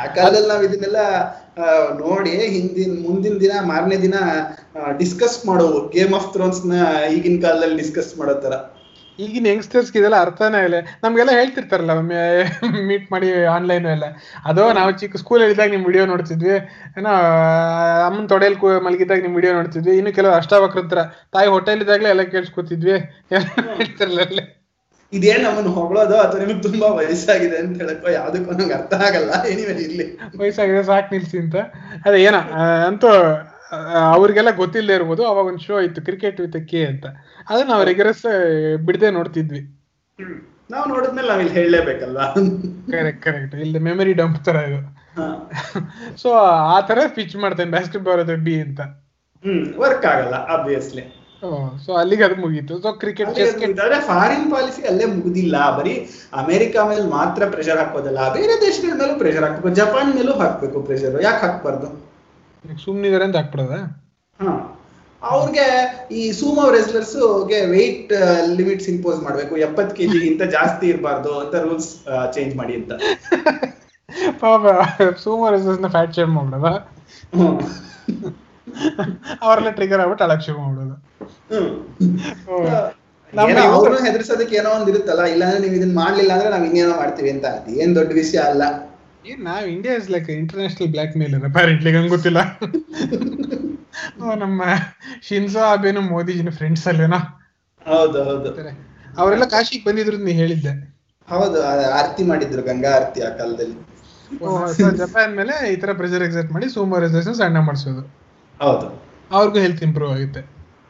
ಆ ಕಾಲದಲ್ಲಿ ನಾವ್ ಇದನ್ನೆಲ್ಲ ನೋಡಿ ಹಿಂದಿನ ಮುಂದಿನ ದಿನ ಮಾರನೇ ದಿನ ಡಿಸ್ಕಸ್ ಮಾಡೋವು. ಗೇಮ್ ಆಫ್ ಥ್ರೋನ್ಸ್ನ ಈಗಿನ ಕಾಲದಲ್ಲಿ ಡಿಸ್ಕಸ್ ಮಾಡೋ ತರ ಈಗಿನ ಯಂಗ್ಸ್ಟರ್ಸ್ ಇದೆಲ್ಲ ಅರ್ಥನೇ ಇಲ್ಲ. ನಮ್ಗೆಲ್ಲ ಹೇಳ್ತಿರ್ತಾರಲ್ಲ ಮೀಟ್ *laughs* ಮಾಡಿ ಆನ್ಲೈನ್ ಎಲ್ಲ. ಅದೋ ನಾವು ಚಿಕ್ಕ ಸ್ಕೂಲ್ ಇದ್ದಾಗ ನಿಮ್ ವಿಡಿಯೋ ನೋಡ್ತಿದ್ವಿ. ಏನೋ ಅಮ್ಮನ ತೊಡೆಲ್ ಮಲಗಿದಾಗ ನಿಮ್ ವಿಡಿಯೋ ನೋಡ್ತಿದ್ವಿ. ಇನ್ನು ಕೆಲವು ಅಷ್ಟಾವಕ್ರತ್ರ ತಾಯಿ ಹೋಟೆಲ್ ಇದ್ದಾಗಲೇ ಎಲ್ಲ ಕೇಳಿಸ್ಕೊತಿದ್ವಿ. *laughs* ಹೇಳ್ತಿರ್ಲಿಲ್ಲ ಇದೇ ಇದೇನ್ ನಮ್ಮನ್ನ ಹೊಗಳೋದು ಅಥವಾ ನಿಮ್ಗೆ ತುಂಬಾ ವಯಸ್ಸಾಗಿದೆ ಅಂತ ಹೇಳಕ್ಕೋ ಯಾವ್ದಕ್ಕೂ ನಂಗೆ ಅರ್ಥ ಆಗಲ್ಲ. ಏನಿವೆ ಇರ್ಲಿ ವಯಸ್ಸಾಗಿದೆ ಸಾಕ್ ನಿಲ್ಸಿ ಅಂತ. ಅದೇ ಏನೋ ಅಂತೂ ಅವ್ರಿಗೆಲ್ಲ ಗೊತ್ತಿಲ್ಲದೆ ಇರ್ಬೋದು. ಅವಾಗ ಒಂದು ಶೋ ಇತ್ತು ಕ್ರಿಕೆಟ್ ವಿತ್ ಕೆ ಅಂತ. ಅದನ್ನ ನಾವು ರೆಗ್ಯುಲರ್ಸ್ ಬಿಡದೆ ನೋಡ್ತಿದ್ವಿ. ನಾವು ನೋಡಿದ್ಮೇಲೆ ನಾವ್ ಇಲ್ಲಿ ಹೇಳಲೇಬೇಕಲ್ವಾ? ಕರೆಕ್ಟ್ ಕರೆಕ್ಟ್ ಇಲ್ಲಿ ಮೆಮರಿ ಡಂಪ್ ತರ ಇದು. ಸೊ ಆ ತರ ಪಿಚ್ ಮಾಡ್ತೇನೆ ಬಾಸ್ಕೆಟ್ಬಾಲ್ ಅದು ಬಿ ಅಂತ. ಹ್ಮ್ ವರ್ಕ್ ಆಗಲ್ಲ ಆಬ್ವಿಯಸ್ಲಿ ಸೊ ಅಲ್ಲಿಗೆ ಅದು ಮುಗೀತು. ಸೊ ಕ್ರಿಕೆಟ್ ಫಾರಿನ್ ಪಾಲಿಸಿ ಅಲ್ಲೇ ಮುಗಿದಿಲ್ಲ. ಬರೀ ಅಮೆರಿಕ ಮೇಲೆ ಮಾತ್ರ ಪ್ರೆಷರ್ ಹಾಕೋದಲ್ಲ ಬೇರೆ ದೇಶಗಳ ಮೇಲೂ ಪ್ರೆಷರ್ ಹಾಕ್ಬೇಕು. ಜಪಾನ್ ಮೇಲೂ ಹಾಕ್ಬೇಕು ಪ್ರೆಷರ್ ಯಾಕೆ ಹಾಕ್ಬಾರ್ದು? ಸುಮ್ನಿದಾರೆ ಅಂತ ಹಾಕ್ಬಿಡೋದ ಅವ್ರಿಗೆ ಈ ಸೂಮೋ ಗೆ ವೆಯ್ಟ್ ಲಿಮಿಟ್ಸ್ ಇಂಪೋಸ್ ಮಾಡ್ಬೇಕು. ಎಪ್ಪತ್ ಇಂತ ಜಾಸ್ತಿ ಇರಬಾರ್ದು ಅಂತ ರೂಲ್ಸ್ ಚೇಂಜ್ ಮಾಡಿ ಅಂತ. *laughs* ಪಾಪ ರೆಸ್ಲರ್ಸ್ನ ಫ್ಯಾಟ್ ಶೇಮ್ ಮಾಡ್ಬಿಡೋದ ಹ್ಮ್. ಅವ್ರೆಲ್ಲ ಟ್ರಿಗರ್ ಆಗ್ಬಿಟ್ಟು ಅಳಕ್ ಶುರು ಅವ್ರನ್ನ ಹೆದರ್ಸೋದಕ್ಕೆ ಏನೋ ಒಂದ್ ಇರುತ್ತಲ್ಲ ಇಲ್ಲಾಂದ್ರೆ ನೀವು ಇದನ್ನ ಮಾಡ್ಲಿಲ್ಲ ಅಂದ್ರೆ ನಾವ್ ಇನ್ನೇನೋ ಮಾಡ್ತೀವಿ ಅಂತ. ಅದೇನ್ ದೊಡ್ಡ ವಿಷಯ ಅಲ್ಲ. ಏನ್ ನಾವ್ India is like international blackmail apparently ಹಂಗ ಗೊತ್ತಿಲ್ಲ. *laughs* ಓ, ನಮ್ಮ ಶಿನ್ಸೋ ಅಬೇನು ಮೋದಿಜಿನ ಫ್ರೆಂಡ್ಸ್ ಅಲ್ಲೇನಾ ಹೌದು ಹೌದು. ಅವರೆಲ್ಲ ಕಾಶಿಗೆ ಬಂದಿದ್ರು ನೀ ಹೇಳಿದ್ದೆ. ಹೌದು ಆರತಿ ಮಾಡಿದ್ರು ಗಂಗಾ ಆರತಿ ಆ ಕಾಲದಲ್ಲಿ. ಜಪಾನ್ ಮೇಲೆ ಈ ತರ ಪ್ರೆಷರ್ ಎಕ್ಸರ್ಟ್ ಮಾಡಿ ಸೂಮರ್ ಸಣ್ಣ ಮಾಡಿಸೋದು. ಹೌದು. ಅವ್ರಿಗೂ ಹೆಲ್ತ್ ಇಂಪ್ರೂವ್ ಆಗುತ್ತೆ.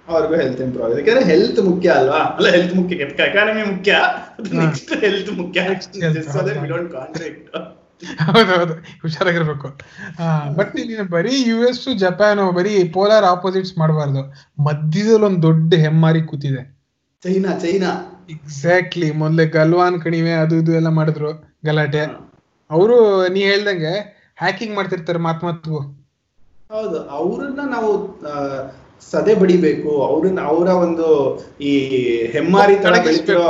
ಅವ್ರಿಗೂ ಹೆಲ್ತ್ ಇಂಪ್ರೂವ್ ಆಗಿದೆ ಯಾಕಂದ್ರೆ ಹೆಲ್ತ್ ಮುಖ್ಯ ಅಲ್ವಾ? ಅಲ್ಲ ಹೆಲ್ತ್ ಮುಖ್ಯ ಎಕಾನಮಿ ಮುಖ್ಯ. ನೆಕ್ಸ್ಟ್ ಹೆಲ್ತ್ ಮುಖ್ಯ. ನೆಕ್ಸ್ಟ್ ವಿ ಡೋಂಟ್ so ಹೌದೌದು ಹುಷಾರಾಗಿರ್ಬೇಕು. ಬಟ್ ನೀನು ಬರೀ ಯು ಎಸ್ ಜಪಾನ್ ಬರೀ ಪೋಲಾರ್ ಆಪೋಸಿಟ್ಸ್ ಮಾಡಬಾರ್ದು. ಮಧ್ಯದಲ್ಲಿ ಒಂದು ದೊಡ್ಡ ಹೆಮ್ಮಾರಿ ಕೂತಿದೆ. China China. ಎಕ್ಸಾಕ್ಟ್ಲಿ ಮೊದ್ಲೇ ಗಲ್ವಾನ್ ಕಣಿವೆ ಅದು ಇದು ಎಲ್ಲ ಮಾಡಿದ್ರು ಗಲಾಟೆ. ಅವರು ನೀ ಹೇಳ್ದಂಗೆ ಹ್ಯಾಕಿಂಗ್ ಮಾಡ್ತಿರ್ತಾರೆ ಮಾತ್ ಹೌದು. ಅವ್ರನ್ನ ನಾವು ಆ, ಸದೆ ಬಡಿಬೇಕು. ಅವ್ರನ್ನ ಅವರ ಒಂದು ಈ ಹೆಮ್ಮಾರಿ ತಡ ಬೆಳಿತಿರೋ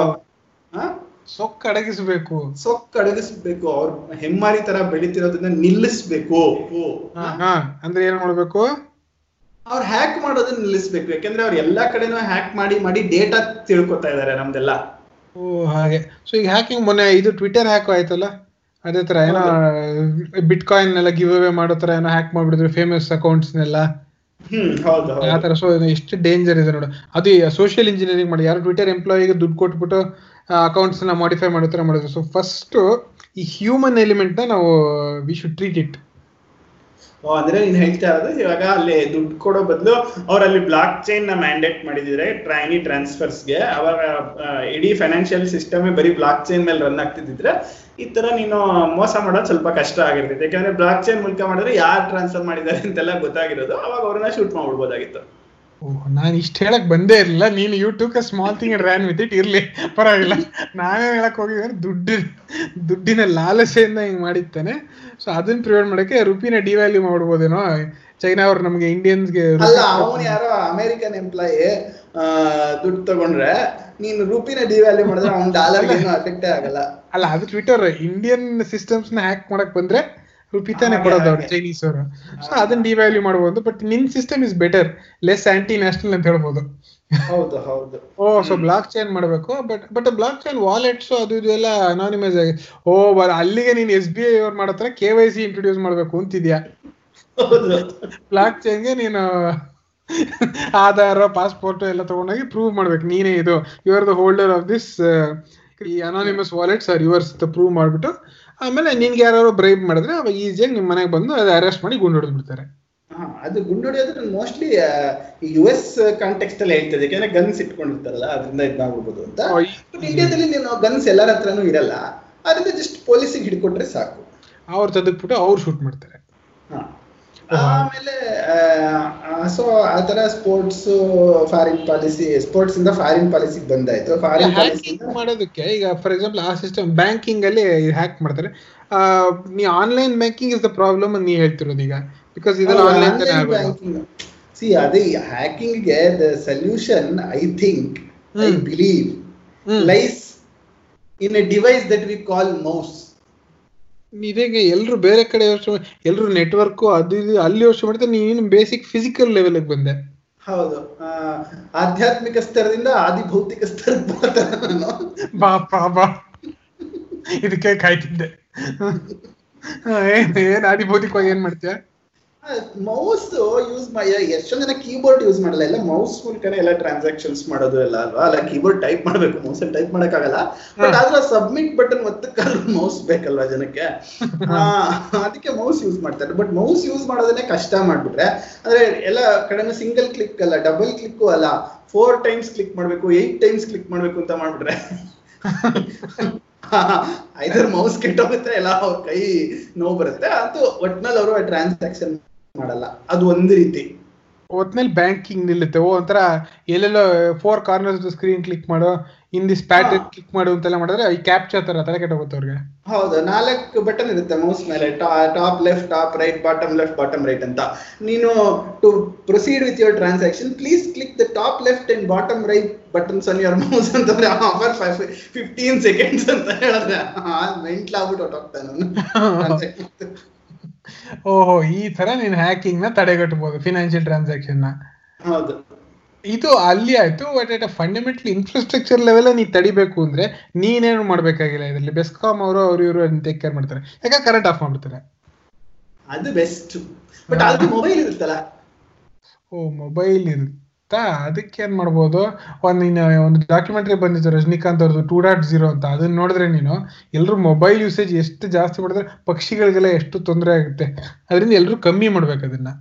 ಹಾ? ಸೊಕ್ಕ ಅಡಗಿಸ್ಬೇಕು ಸೊಕ್ಕ ಅಡಗಿಸ್ಬೇಕು ಅವ್ರ ಹೆಮ್ಮಾರಿ ತರ ಬೆಳಿತಿರೋದನ್ನ ನಿಲ್ಲಿಸ್ಬೇಕು. ಅಂದ್ರೆ ಏನ್ ಮಾಡ್ಬೇಕು? ಅವ್ರು ಹ್ಯಾಕ್ ಮಾಡೋದನ್ನ ನಿಲ್ಲಿಸ್ಬೇಕು ಯಾಕಂದ್ರೆ ಅವ್ರು ಎಲ್ಲಾ ಕಡೆನೂ ಹ್ಯಾಕ್ ಮಾಡಿ ಮಾಡಿ ಡೇಟಾ ತಿಳ್ಕೊತಾ ಇದಾರೆ ನಮ್ದೆಲ್ಲ. ಓ ಹಾಗೆ. ಸೊ ಈಗ ಹ್ಯಾಕಿಂಗ್ ಮೊನ್ನೆ ಇದು ಟ್ವಿಟರ್ ಹ್ಯಾಕ್ ಆಯ್ತಲ್ಲ? ಅದೇ ತರ ಏನೋ ಬಿಟ್ ಕಾಯಿನ್ ಎಲ್ಲ ಗಿವ್ ಅವೇ ಮಾಡೋ ತರ ಏನೋ ಹ್ಯಾಕ್ ಮಾಡ್ಬಿಡಿದ್ರು ಫೇಮಸ್ ಅಕೌಂಟ್ಸ್ನೆಲ್ಲ ಹ್ಮ್ ಹೌದು ಆ ಹೌದು ತರ ಸೊ ಎಷ್ಟು ಡೇಂಜರ್ ಇದೆ ನೋಡು. ಅದು ಸೋಷಿಯಲ್ ಇಂಜಿನಿಯರಿಂಗ್ ಮಾಡಿ ಯಾರು ಟ್ವಿಟರ್ ಎಂಪ್ಲಾಯಿಗೆ ದುಡ್ಡು ಕೊಟ್ಬಿಟ್ಟು ಅಕೌಂಟ್ಸ್ನ ಮಾಡಿಫೈ ಮಾಡೋ ತರ ಮಾಡಿದ್ರು. ಸೊ ಫಸ್ಟ್ ಈ ಹ್ಯೂಮನ್ ಎಲಿಮೆಂಟ್ನ ನಾವು ವಿ ಶುಡ್ ಟ್ರೀಟ್ ಇಟ್ ಅಂದ್ರೆ ನೀನ್ ಹೇಳ್ತಾ ಇರೋದು, ಇವಾಗ ಅಲ್ಲಿ ದುಡ್ಡು ಕೊಡೋ ಬದಲು ಅವರಲ್ಲಿ ಅಲ್ಲಿ ಬ್ಲಾಕ್ ಚೈನ್ನ ಮ್ಯಾಂಡೇಟ್ ಮಾಡಿದಿದ್ರೆ ಟ್ರೈನಿ ಟ್ರಾನ್ಸ್ಫರ್ಸ್ಗೆ, ಅವಾಗ ಇಡೀ ಫೈನಾನ್ಷಿಯಲ್ ಸಿಸ್ಟಮ್ ಬರೀ ಬ್ಲಾಕ್ ಚೈನ್ ಮೇಲೆ ರನ್ ಆಗ್ತಿದ್ರೆ ಈ ತರ ನೀನು ಮೋಸ ಮಾಡೋದು ಸ್ವಲ್ಪ ಕಷ್ಟ ಆಗಿರ್ತೈತೆ. ಯಾಕಂದ್ರೆ ಬ್ಲಾಕ್ ಚೈನ್ ಮೂಲಕ ಮಾಡಿದ್ರೆ ಯಾರು ಟ್ರಾನ್ಸ್ಫರ್ ಮಾಡಿದ್ದಾರೆ ಅಂತೆಲ್ಲ ಗೊತ್ತಾಗಿರೋದು. ಅವಾಗ ಅವ್ರನ್ನ ಶೂಟ್ ಮಾಡ್ಬಿಡ್ಬೋದಾಗಿತ್ತು. ನಾನು ಇಷ್ಟು ಹೇಳಕ್ ಬಂದೇ ಇರಲಿಲ್ಲ. ನೀನು YouTube small thing ran with it ಇರ್ಲಿ. ಪರವಾಗಿಲ್ಲ. ನಾನೇ ಹೇಳಕ್ ಹೋಗಿದ್ರೆ ದುಡ್ಡು ದುಡ್ಡಿನ ಲಾಲಸೆಯಿಂದ ಹಿಂಗ್ ಮಾಡಿರ್ತಾನೆ ಸೊ ಅದನ್ನ ಪ್ರಿವೆಂಟ್ ಮಾಡಕ್ಕೆ ರುಪಿನ ಡಿವ್ಯಾಲ್ಯೂ ಮಾಡ್ಬೋದೇನೋ. ಚೈನಾ ಅವ್ರು ನಮ್ಗೆ ಇಂಡಿಯನ್ಸ್ಗೆ ಅವನು ಯಾರೋ ಅಮೆರಿಕನ್ ಎಂಪ್ಲಾಯಿ ದುಡ್ಡು ತಗೊಂಡ್ರೆ ನೀನು ರೂಪಿನ ಡಿವ್ಯಾಲ್ಯೂ ಮಾಡಿದ್ರೆ ಅವ್ನ ಡಾಲರ್ ಏನು ಅಫೆಕ್ಟೇ ಆಗಲ್ಲ. ಅಲ್ಲ ಅದು ಟ್ವಿಟರ್ ಇಂಡಿಯನ್ ಸಿಸ್ಟಮ್ಸ್ನ ಹ್ಯಾಕ್ ಮಾಡಕ್ ಬಂದ್ರೆ ರುಪಿತಾನೆ ಹಾಗೆ, ಕೊಡೋದು ಅವ್ರು. ಚೈನೀಸ್ ಅವರು. ಸೊ ಅದನ್ನ ಡಿವ್ಯಾಲ್ಯೂ ಮಾಡ್ಬೋದು ಬಟ್ ನಿನ್ system is better less anti national ಅಂತ ಹೇಳ್ಬೋದು. ಹೌದು ಹೌದು. ಓ ಸೊ ಬ್ಲಾಕ್ ಚೈನ್ ಮಾಡಬೇಕು but but block chain wallets ಅದು ಇದು ಎಲ್ಲ ಅನಾನಿಮಸ್ ಆಗಿ ಓ ಬರ ಅಲ್ಲಿಗೆ ನೀನು ಎಸ್ ಬಿ ಐ ಅವ್ರು ಮಾಡತ್ರ ಕೆ ವೈ ಸಿ ಇಂಟ್ರೊಡ್ಯೂಸ್ ಮಾಡ್ಬೇಕು ಅಂತಿದ್ಯಾ? ಬ್ಲಾಕ್ ಚೈನ್ಗೆ ನೀನು *laughs* ಆಧಾರ ಪಾಸ್ಪೋರ್ಟ್ ಎಲ್ಲ ತಗೊಂಡೋಗಿ ಪ್ರೂವ್ ಮಾಡ್ಬೇಕು ನೀನೇ ಇದು. You are the holder of this ಈ anonymous wallets are yours prove ಮಾಡ್ಬಿಟ್ಟು ಆಮೇಲೆ ನಿನ್ಗೆ ಯಾರು ಬ್ರೈಬ್ ಮಾಡಿದ್ರೆ ಅವಾಗ ಈಸಿಯಾಗಿ ನಿಮ್ಮ ಮನೆಗೆ ಬಂದು ಅದು ಅರೆಸ್ಟ್ ಮಾಡಿ ಗುಂಡು ಹೊಡೆದು ಬಿಡ್ತಾರೆ ಅದು ಅದು ಗುಂಡೊಡೆಯೋದ್ರೆ ಮೋಸ್ಟ್ಲಿ ಯು ಎಸ್ ಕಾಂಟೆಕ್ಸ್ಟ್ ಅಲ್ಲಿ ಹೇಳ್ತದೆ ಯಾಕಂದ್ರೆ ಗನ್ಸ್ ಇಟ್ಕೊಂಡಿರ್ತಾರಲ್ಲ ಅದರಿಂದ ಇದಾಗ್ಬಿಡ್ಬೋದು ಅಂತ. ಬಟ್ ಇಂಡಿಯಾದಲ್ಲಿ ನೀವು ಗನ್ಸ್ ಎಲ್ಲರ ಹತ್ರನೂ ಇರಲ್ಲ. ಅದರಿಂದ ಜಸ್ಟ್ ಪೊಲೀಸಿಗೆ ಹಿಡ್ಕೊಟ್ರೆ ಸಾಕು. ಅವ್ರು ತೆಗೆದ್ಬಿಟ್ಟು ಅವ್ರು ಶೂಟ್ ಮಾಡ್ತಾರೆ. ಹಾ. ಆಮೇಲೆ ಸೊ ಆತರ ಸ್ಪೋರ್ಟ್ಸ್ ಫಾರಿನ್ ಪಾಲಿಸಿ ಸ್ಪೋರ್ಟ್ಸ್ ಇಂದ ಫಾರಿನ್ ಪಾಲಿಸಿ ಬಂದಾಯ್ತು. ಫಾರಿನ್ ಪಾಲಿಸಿ ಮಾಡೋದಕ್ಕೆ ಈಗ ಫಾರ್ ಎಕ್ಸಾಂಪಲ್ ಆ ಸಿಸ್ಟಮ್ ಬ್ಯಾಂಕಿಂಗ್ ಅಲ್ಲಿ ಹ್ಯಾಕ್ ಮಾಡ್ತಾರೆ. ಆ, ನೀ online banking is the problem ಅಂತ ನೀ ಹೇಳ್ತಿರೋದು ಈಗ. ಬಿಕಾಸ್ ಇದೆಲ್ಲ ಆನ್ಲೈನ್ ಬ್ಯಾಂಕಿಂಗ್ ಸಿ ಅದೇ ಹ್ಯಾಕಿಂಗ್ಗೆ the solution I think I. Believe lies in a device that we call mouse ಇದೇಗೆ ಎಲ್ರು ಬೇರೆ ಕಡೆ ಯೋಚನೆ ಎಲ್ರು ನೆಟ್ವರ್ಕ್ ಅದು ಇದು ಅಲ್ಲಿ ಯೋಚನೆ ಮಾಡ್ತಾರೆ ನೀನು ಬೇಸಿಕ್ ಫಿಸಿಕಲ್ ಲೆವೆಲ್ ಬಂದೆ. ಹೌದು. ಆಧ್ಯಾತ್ಮಿಕ ಸ್ತರದಿಂದ ಆದಿ ಭೌತಿಕ ಸ್ತರಕ್ಕೆ ಬರ್ತಾರೆ ಬಾ ಬಾ ಬಾ. ಇದಕ್ಕೆ ಕಾಯ್ತಿದ್ದೆ. ಏನ್ ಆದಿಭೌತಿಕವಾಗಿ ಏನ್ ಮಾಡ್ತೀಯ? ಮೌಸ್ ಯೂಸ್ ಎಷ್ಟೊಂದ್ ಜನ ಕೀಬೋರ್ಡ್ ಯೂಸ್ ಮಾಡಲ್ಲ. ಎಲ್ಲ ಮೌಸ್ ಮೂಲಕನೇ ಎಲ್ಲ ಟ್ರಾನ್ಸಾಕ್ಷನ್ಸ್ ಮಾಡೋದು ಎಲ್ಲ ಅಲ್ವಾ? ಅಲ್ಲ ಕೀಬೋರ್ಡ್ ಟೈಪ್ ಮಾಡ್ಬೇಕು. ಮೌಸ್ ಅಲ್ಲಿ ಟೈಪ್ ಮಾಡಕ್ಕಾಗಲ್ಲ. ಬಟ್ ಆದ್ರೆ ಸಬ್ಮಿಟ್ ಬಟನ್ ಒತ್ತಕ್ಕಾದ್ರೂ ಮೌಸ್ ಬೇಕಲ್ವಾ ಜನಕ್ಕೆ? *laughs* ಅದಕ್ಕೆ ಮೌಸ್ ಯೂಸ್ ಮಾಡ್ತಾರೆ ಬಟ್ ಮೌಸ್ ಯೂಸ್ ಮಾಡೋದನ್ನೇ ಕಷ್ಟ ಮಾಡ್ಬಿಟ್ರೆ ಅಂದ್ರೆ ಎಲ್ಲ ಕಡೆನೂ ಸಿಂಗಲ್ ಕ್ಲಿಕ್ ಅಲ್ಲ ಡಬಲ್ ಕ್ಲಿಕ್ ಅಲ್ಲ ಫೋರ್ ಟೈಮ್ಸ್ ಕ್ಲಿಕ್ ಮಾಡ್ಬೇಕು ಏಟ್ ಟೈಮ್ಸ್ ಕ್ಲಿಕ್ ಮಾಡ್ಬೇಕು ಅಂತ ಮಾಡ್ಬಿಟ್ರೆ. *laughs* ಐದರ್ ಮೌಸ್ ಕೆಟ್ಟೋಗುತ್ತೆ ಎಲ್ಲ ಅವ್ರ ಕೈ ನೋವು ಬರುತ್ತೆ. ಅದು ಒಟ್ನಲ್ಲಿ ಅವರು ಟ್ರಾನ್ಸಾಕ್ಷನ್ ಮಾಡಲ್ಲ. ಅದು ಒಂದು ರೀತಿ. ಒಟ್ನಲ್ಲಿ ಬ್ಯಾಂಕಿಂಗ್ ನಿಲ್ಲುತ್ತೆ ಓ ಒಂಥರ ಎಲ್ಲೆಲ್ಲೋ ಫೋರ್ ಕಾರ್ನರ್ಸ್ ಸ್ಕ್ರೀನ್ ಕ್ಲಿಕ್ ಮಾಡೋ ಇನ್ ದಿಸ್ ಪ್ಯಾಟರ್ನ್ ಕ್ಲಿಕ್ ಮಾಡು ಅಂತೆಲ್ಲ ಮಾಡಿದ್ರೆ ಈ ಕ್ಯಾಪ್ಚರ್ ತರ ತಲೆ ಕೆಟ್ಟೋಗುತ್ತೆ ಅವ್ರಿಗೆ. ಹೌದು ನಾಲ್ಕು ಬಟನ್ ಇರುತ್ತೆ ಮೌಸ್ ಮೇಲೆ. Top left top right bottom left bottom right ಅಂತ. ನೀನು to proceed with your transaction please click the top left and bottom right buttons on your mouse ಅಂತಂದ್ರೆ ಆಫರ್ ಫೈವ್ ಫಿಫ್ಟೀನ್ ಸೆಕೆಂಡ್ಸ್ ಅಂತ ಹೇಳಿದ್ರೆ ಮೆಂಟ್ಲಾಗ್ಬಿಟ್ಟು ಹೊಟ್ಟೋಗ್ತಾನೆ *laughs* ಓಹೋ ಈ ತರ ನೀನ್ ಹ್ಯಾಕಿಂಗ್ನ ತಡೆಗಟ್ಟಬಹುದು ಫಿನಾನ್ಷಿಯಲ್ ಟ್ರಾನ್ಸಾಕ್ಷನ್ನ. ಹೌದು. ಇದು ಅಲ್ಲಿ ಆಯ್ತು but at fundamental infrastructure level ನೀ ತಡಿಬೇಕು ಅಂದ್ರೆ ನೀನೇನು ಮಾಡ್ಬೇಕಾಗಿಲ್ಲ ಇದರಲ್ಲಿ. ಬೆಸ್ಕಾಮ್ ಅವರು ಅವ್ರು ಇವರು ಟೇಕ್ ಕೇರ್ ಮಾಡ್ತಾರೆ. ಯಾಕೆ ಕರೆಂಟ್ ಆಫ್ ಮಾಡ್ಬಿಡ್ತಾರೆ. ಅದು ಬೆಸ್ಟ್ ಬಟ್ ಅದು ಮೊಬೈಲ್ ಇರುತ್ತಲ್ಲ? ಓ ಮೊಬೈಲ್ ಇರುತ್ತಾ. ಅದಕ್ಕೆ ಏನ್ ಮಾಡ್ಬೋದು? ಒಂದ್ ನೀನು ಒಂದು ಡಾಕ್ಯುಮೆಂಟ್ರಿ ಬಂದಿತ್ತು ರಜನಿಕಾಂತ್ ಅವ್ರದ್ದು ಟೂ ಡಾಟ್ ಜೀರೋ ಅಂತ. ಅದನ್ನ ನೋಡಿದ್ರೆ ನೀನು ಎಲ್ಲರೂ ಮೊಬೈಲ್ ಯೂಸೇಜ್ ಎಷ್ಟು ಜಾಸ್ತಿ ಮಾಡಿದ್ರೆ ಪಕ್ಷಿಗಳಿಗೆಲ್ಲ ಎಷ್ಟು ತೊಂದರೆ ಆಗುತ್ತೆ. ಅದರಿಂದ ಎಲ್ಲರೂ ಕಮ್ಮಿ ಮಾಡ್ಬೇಕು ಅದನ್ನ.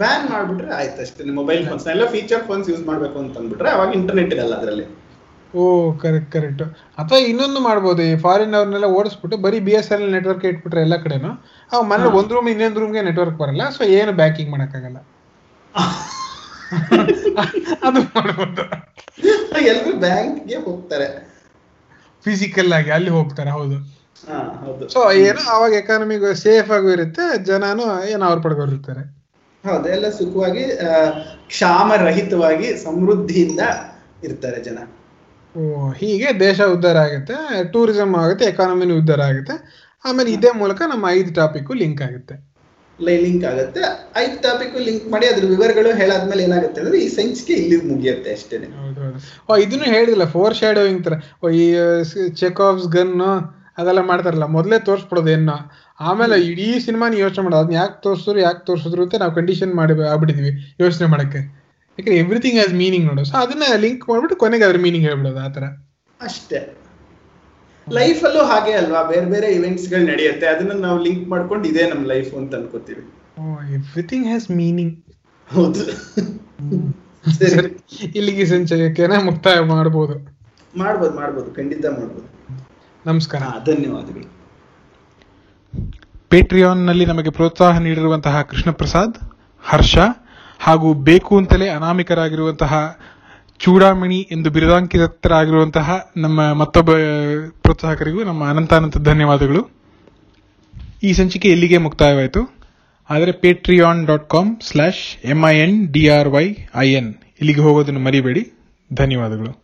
ಬ್ಯಾನ್ ಮಾಡ್ಬಿಟ್ರೆ ಆಯ್ತು ಅಷ್ಟೇ. ಮೊಬೈಲ್ ಫೋನ್ಸ್ ಎಲ್ಲ ಫೀಚರ್ ಫೋನ್ಸ್ ಯೂಸ್ ಮಾಡ್ಬೇಕು ಅಂತ ಅಂದ್ಬಿಟ್ರೆ ಅವಾಗ ಇಂಟರ್ನೆಟ್ ಇರಲ್ಲ ಅದರಲ್ಲಿ. ಓ ಕರೆಕ್ಟ್ ಕರೆಕ್ಟ್ ಅಥವಾ ಇನ್ನೊಂದು ಮಾಡ್ಬೋದು ಈ ಫಾರಿನ್ ಅವ್ರನ್ನೆಲ್ಲ ಓಡಿಸ್ಬಿಟ್ಟು ಬರೀ ಬಿ ಎಸ್ ಎಲ್ ನೆಟ್ವರ್ಕ್ ಇಟ್ಬಿಟ್ರೆ ಎಲ್ಲ ಕಡೆನೂ ಅವ್ ಮನೇಲಿ ಒಂದ್ ರೂಮ್ ಇನ್ನೊಂದ್ ರೂಮ್ಗೆ ನೆಟ್ವರ್ಕ್ ಬರಲ್ಲ ಸೊ ಏನು ಬ್ಯಾಕಿಂಗ್ ಮಾಡಕ್ಕಾಗಲ್ಲ. *laughs* *laughs* ಅದು ಮಾಡ್ಬೋದು ಎಲ್ಲರೂ ಬ್ಯಾಂಕ್ಗೆ ಹೋಗ್ತಾರೆ. ಫಿಸಿಕಲ್ ಆಗಿ ಅಲ್ಲಿ ಹೋಗ್ತಾರೆ ಹೌದು. ಸೊ ಏನೋ ಅವಾಗ ಎಕಾನಮಿ ಸೇಫ್ ಆಗೂ ಇರುತ್ತೆ ಜನನು ಏನು ಅವ್ರ ಪಡ್ಕೊಂಡಿರ್ತಾರೆ ಹೌದು ಎಲ್ಲ ಸುಖವಾಗಿ ಕ್ಷಾಮ ರಹಿತವಾಗಿ ಸಮೃದ್ಧಿಯಿಂದ ಇರ್ತಾರೆ ಜನ. ಓ ಹೀಗೆ ದೇಶ ಉದ್ಧಾರ ಆಗುತ್ತೆ ಟೂರಿಸಂ ಆಗುತ್ತೆ ಎಕಾನಮಿನೂ ಉದ್ಧಾರ ಆಗುತ್ತೆ. ಆಮೇಲೆ ಇದೇ ಮೂಲಕ ನಮ್ಮ ಐದು ಟಾಪಿಕ್ ಲಿಂಕ್ ಆಗುತ್ತೆ. ಲಿಂಕ್ ಆಗುತ್ತೆ. ಐದು ಟಾಪಿಕ್ ಲಿಂಕ್ ಮಾಡಿ ಅದ್ರ ವಿವರಗಳು ಹೇಳಾದ್ಮೇಲೆ ಏನಾಗುತ್ತೆ ಅಂದ್ರೆ ಈ ಸಂಚಿಕೆ ಇಲ್ಲಿ ಮುಗಿಯುತ್ತೆ ಅಷ್ಟೇನೆ. ಇದನ್ನು ಹೇಳಿದಿಲ್ಲ ಫೋರ್ ಶ್ಯಾಡೋಯಿಂಗ್ ತರ. ಓ, ಈ ಚೆಕ್ ಆಫ್ಸ್ ಗನ್ ಅದೆಲ್ಲ ಮಾಡ್ತಾರಲ್ಲ ಮೊದಲೇ ತೋರಿಸ್ಬಿಡೋದು ಏನೋ ಆಮೇಲೆ ಇಡೀ ಸಿನಿಮಾನ ಯೋಚನೆ ಮಾಡೋದು ಅದನ್ನ ಯಾಕೆ ತೋರಿಸಿದ್ರು ಯಾಕೆ ತೋರಿಸಿದ್ರು ಅಂತ ನಾವು ಕಂಡೀಷನ್ ಮಾಡಿ ಆಗ್ಬಿಟ್ಟಿದ್ವಿ ಯೋಚನೆ ಮಾಡಕ್ಕೆ. ಯಾಕಂದ್ರೆ ಎವ್ರಿಥಿಂಗ್ ಹ್ಯಾಸ್ ಮೀನಿಂಗ್ ನೋಡು. ಸೊ ಅದನ್ನ ಲಿಂಕ್ ಮಾಡ್ಬಿಟ್ಟು ಕೊನೆಗೆ ಅದ್ರ ಮೀನಿಂಗ್ ಹೇಳ್ಬಿಡೋದು ಆ ಥರ. ಅಷ್ಟೇ. ಲೈಫ್ ಅಲ್ಲೂ ಹಾಗೆ ಅಲ್ವಾ? ಬೇರೆ ಬೇರೆ ಇವೆಂಟ್ಸ್ಗಳು ನಡೆಯುತ್ತೆ. ಅದನ್ನ ನಾವು ಲಿಂಕ್ ಮಾಡ್ಕೊಂಡು ಇದೇ ನಮ್ ಲೈಫ್ ಅಂತ ಅನ್ಕೋತೀವಿ. ಓ ಎವ್ರಿಥಿಂಗ್ ಹ್ಯಾಸ್ ಮೀನಿಂಗ್ ಹೌದು. ಸರಿ. ಇಲ್ಲಿಗೆ ಸಂಚಯಕ್ಕೆ ಮುಕ್ತಾಯ ಮಾಡ್ಬೋದು. ಮಾಡ್ಬೋದು ಮಾಡ್ಬೋದು. ಖಂಡಿತ ಮಾಡ್ಬೋದು. ನಮಸ್ಕಾರ. ಧನ್ಯವಾದಗಳು. ಪೇಟ್ರಿಯಾನ್ನಲ್ಲಿ ನಮಗೆ ಪ್ರೋತ್ಸಾಹ ನೀಡಿರುವಂತಹ ಕೃಷ್ಣ ಪ್ರಸಾದ್ ಹರ್ಷ ಹಾಗೂ ಬೇಕು ಅಂತಲೇ ಅನಾಮಿಕರಾಗಿರುವಂತಹ ಚೂಡಾಮಣಿ ಎಂದು ಬಿರುದಾಂಕಿತರಾಗಿರುವಂತಹ ನಮ್ಮ ಮತ್ತೊಬ್ಬ ಪ್ರೋತ್ಸಾಹಕರಿಗೂ ನಮ್ಮ ಅನಂತಾನಂತ ಧನ್ಯವಾದಗಳು. ಈ ಸಂಚಿಕೆ ಎಲ್ಲಿಗೆ ಮುಕ್ತಾಯವಾಯಿತು. ಆದರೆ Patreon dot com slash M I N D R Y I N ಇಲ್ಲಿಗೆ ಹೋಗೋದನ್ನು ಮರಿಬೇಡಿ. ಧನ್ಯವಾದಗಳು.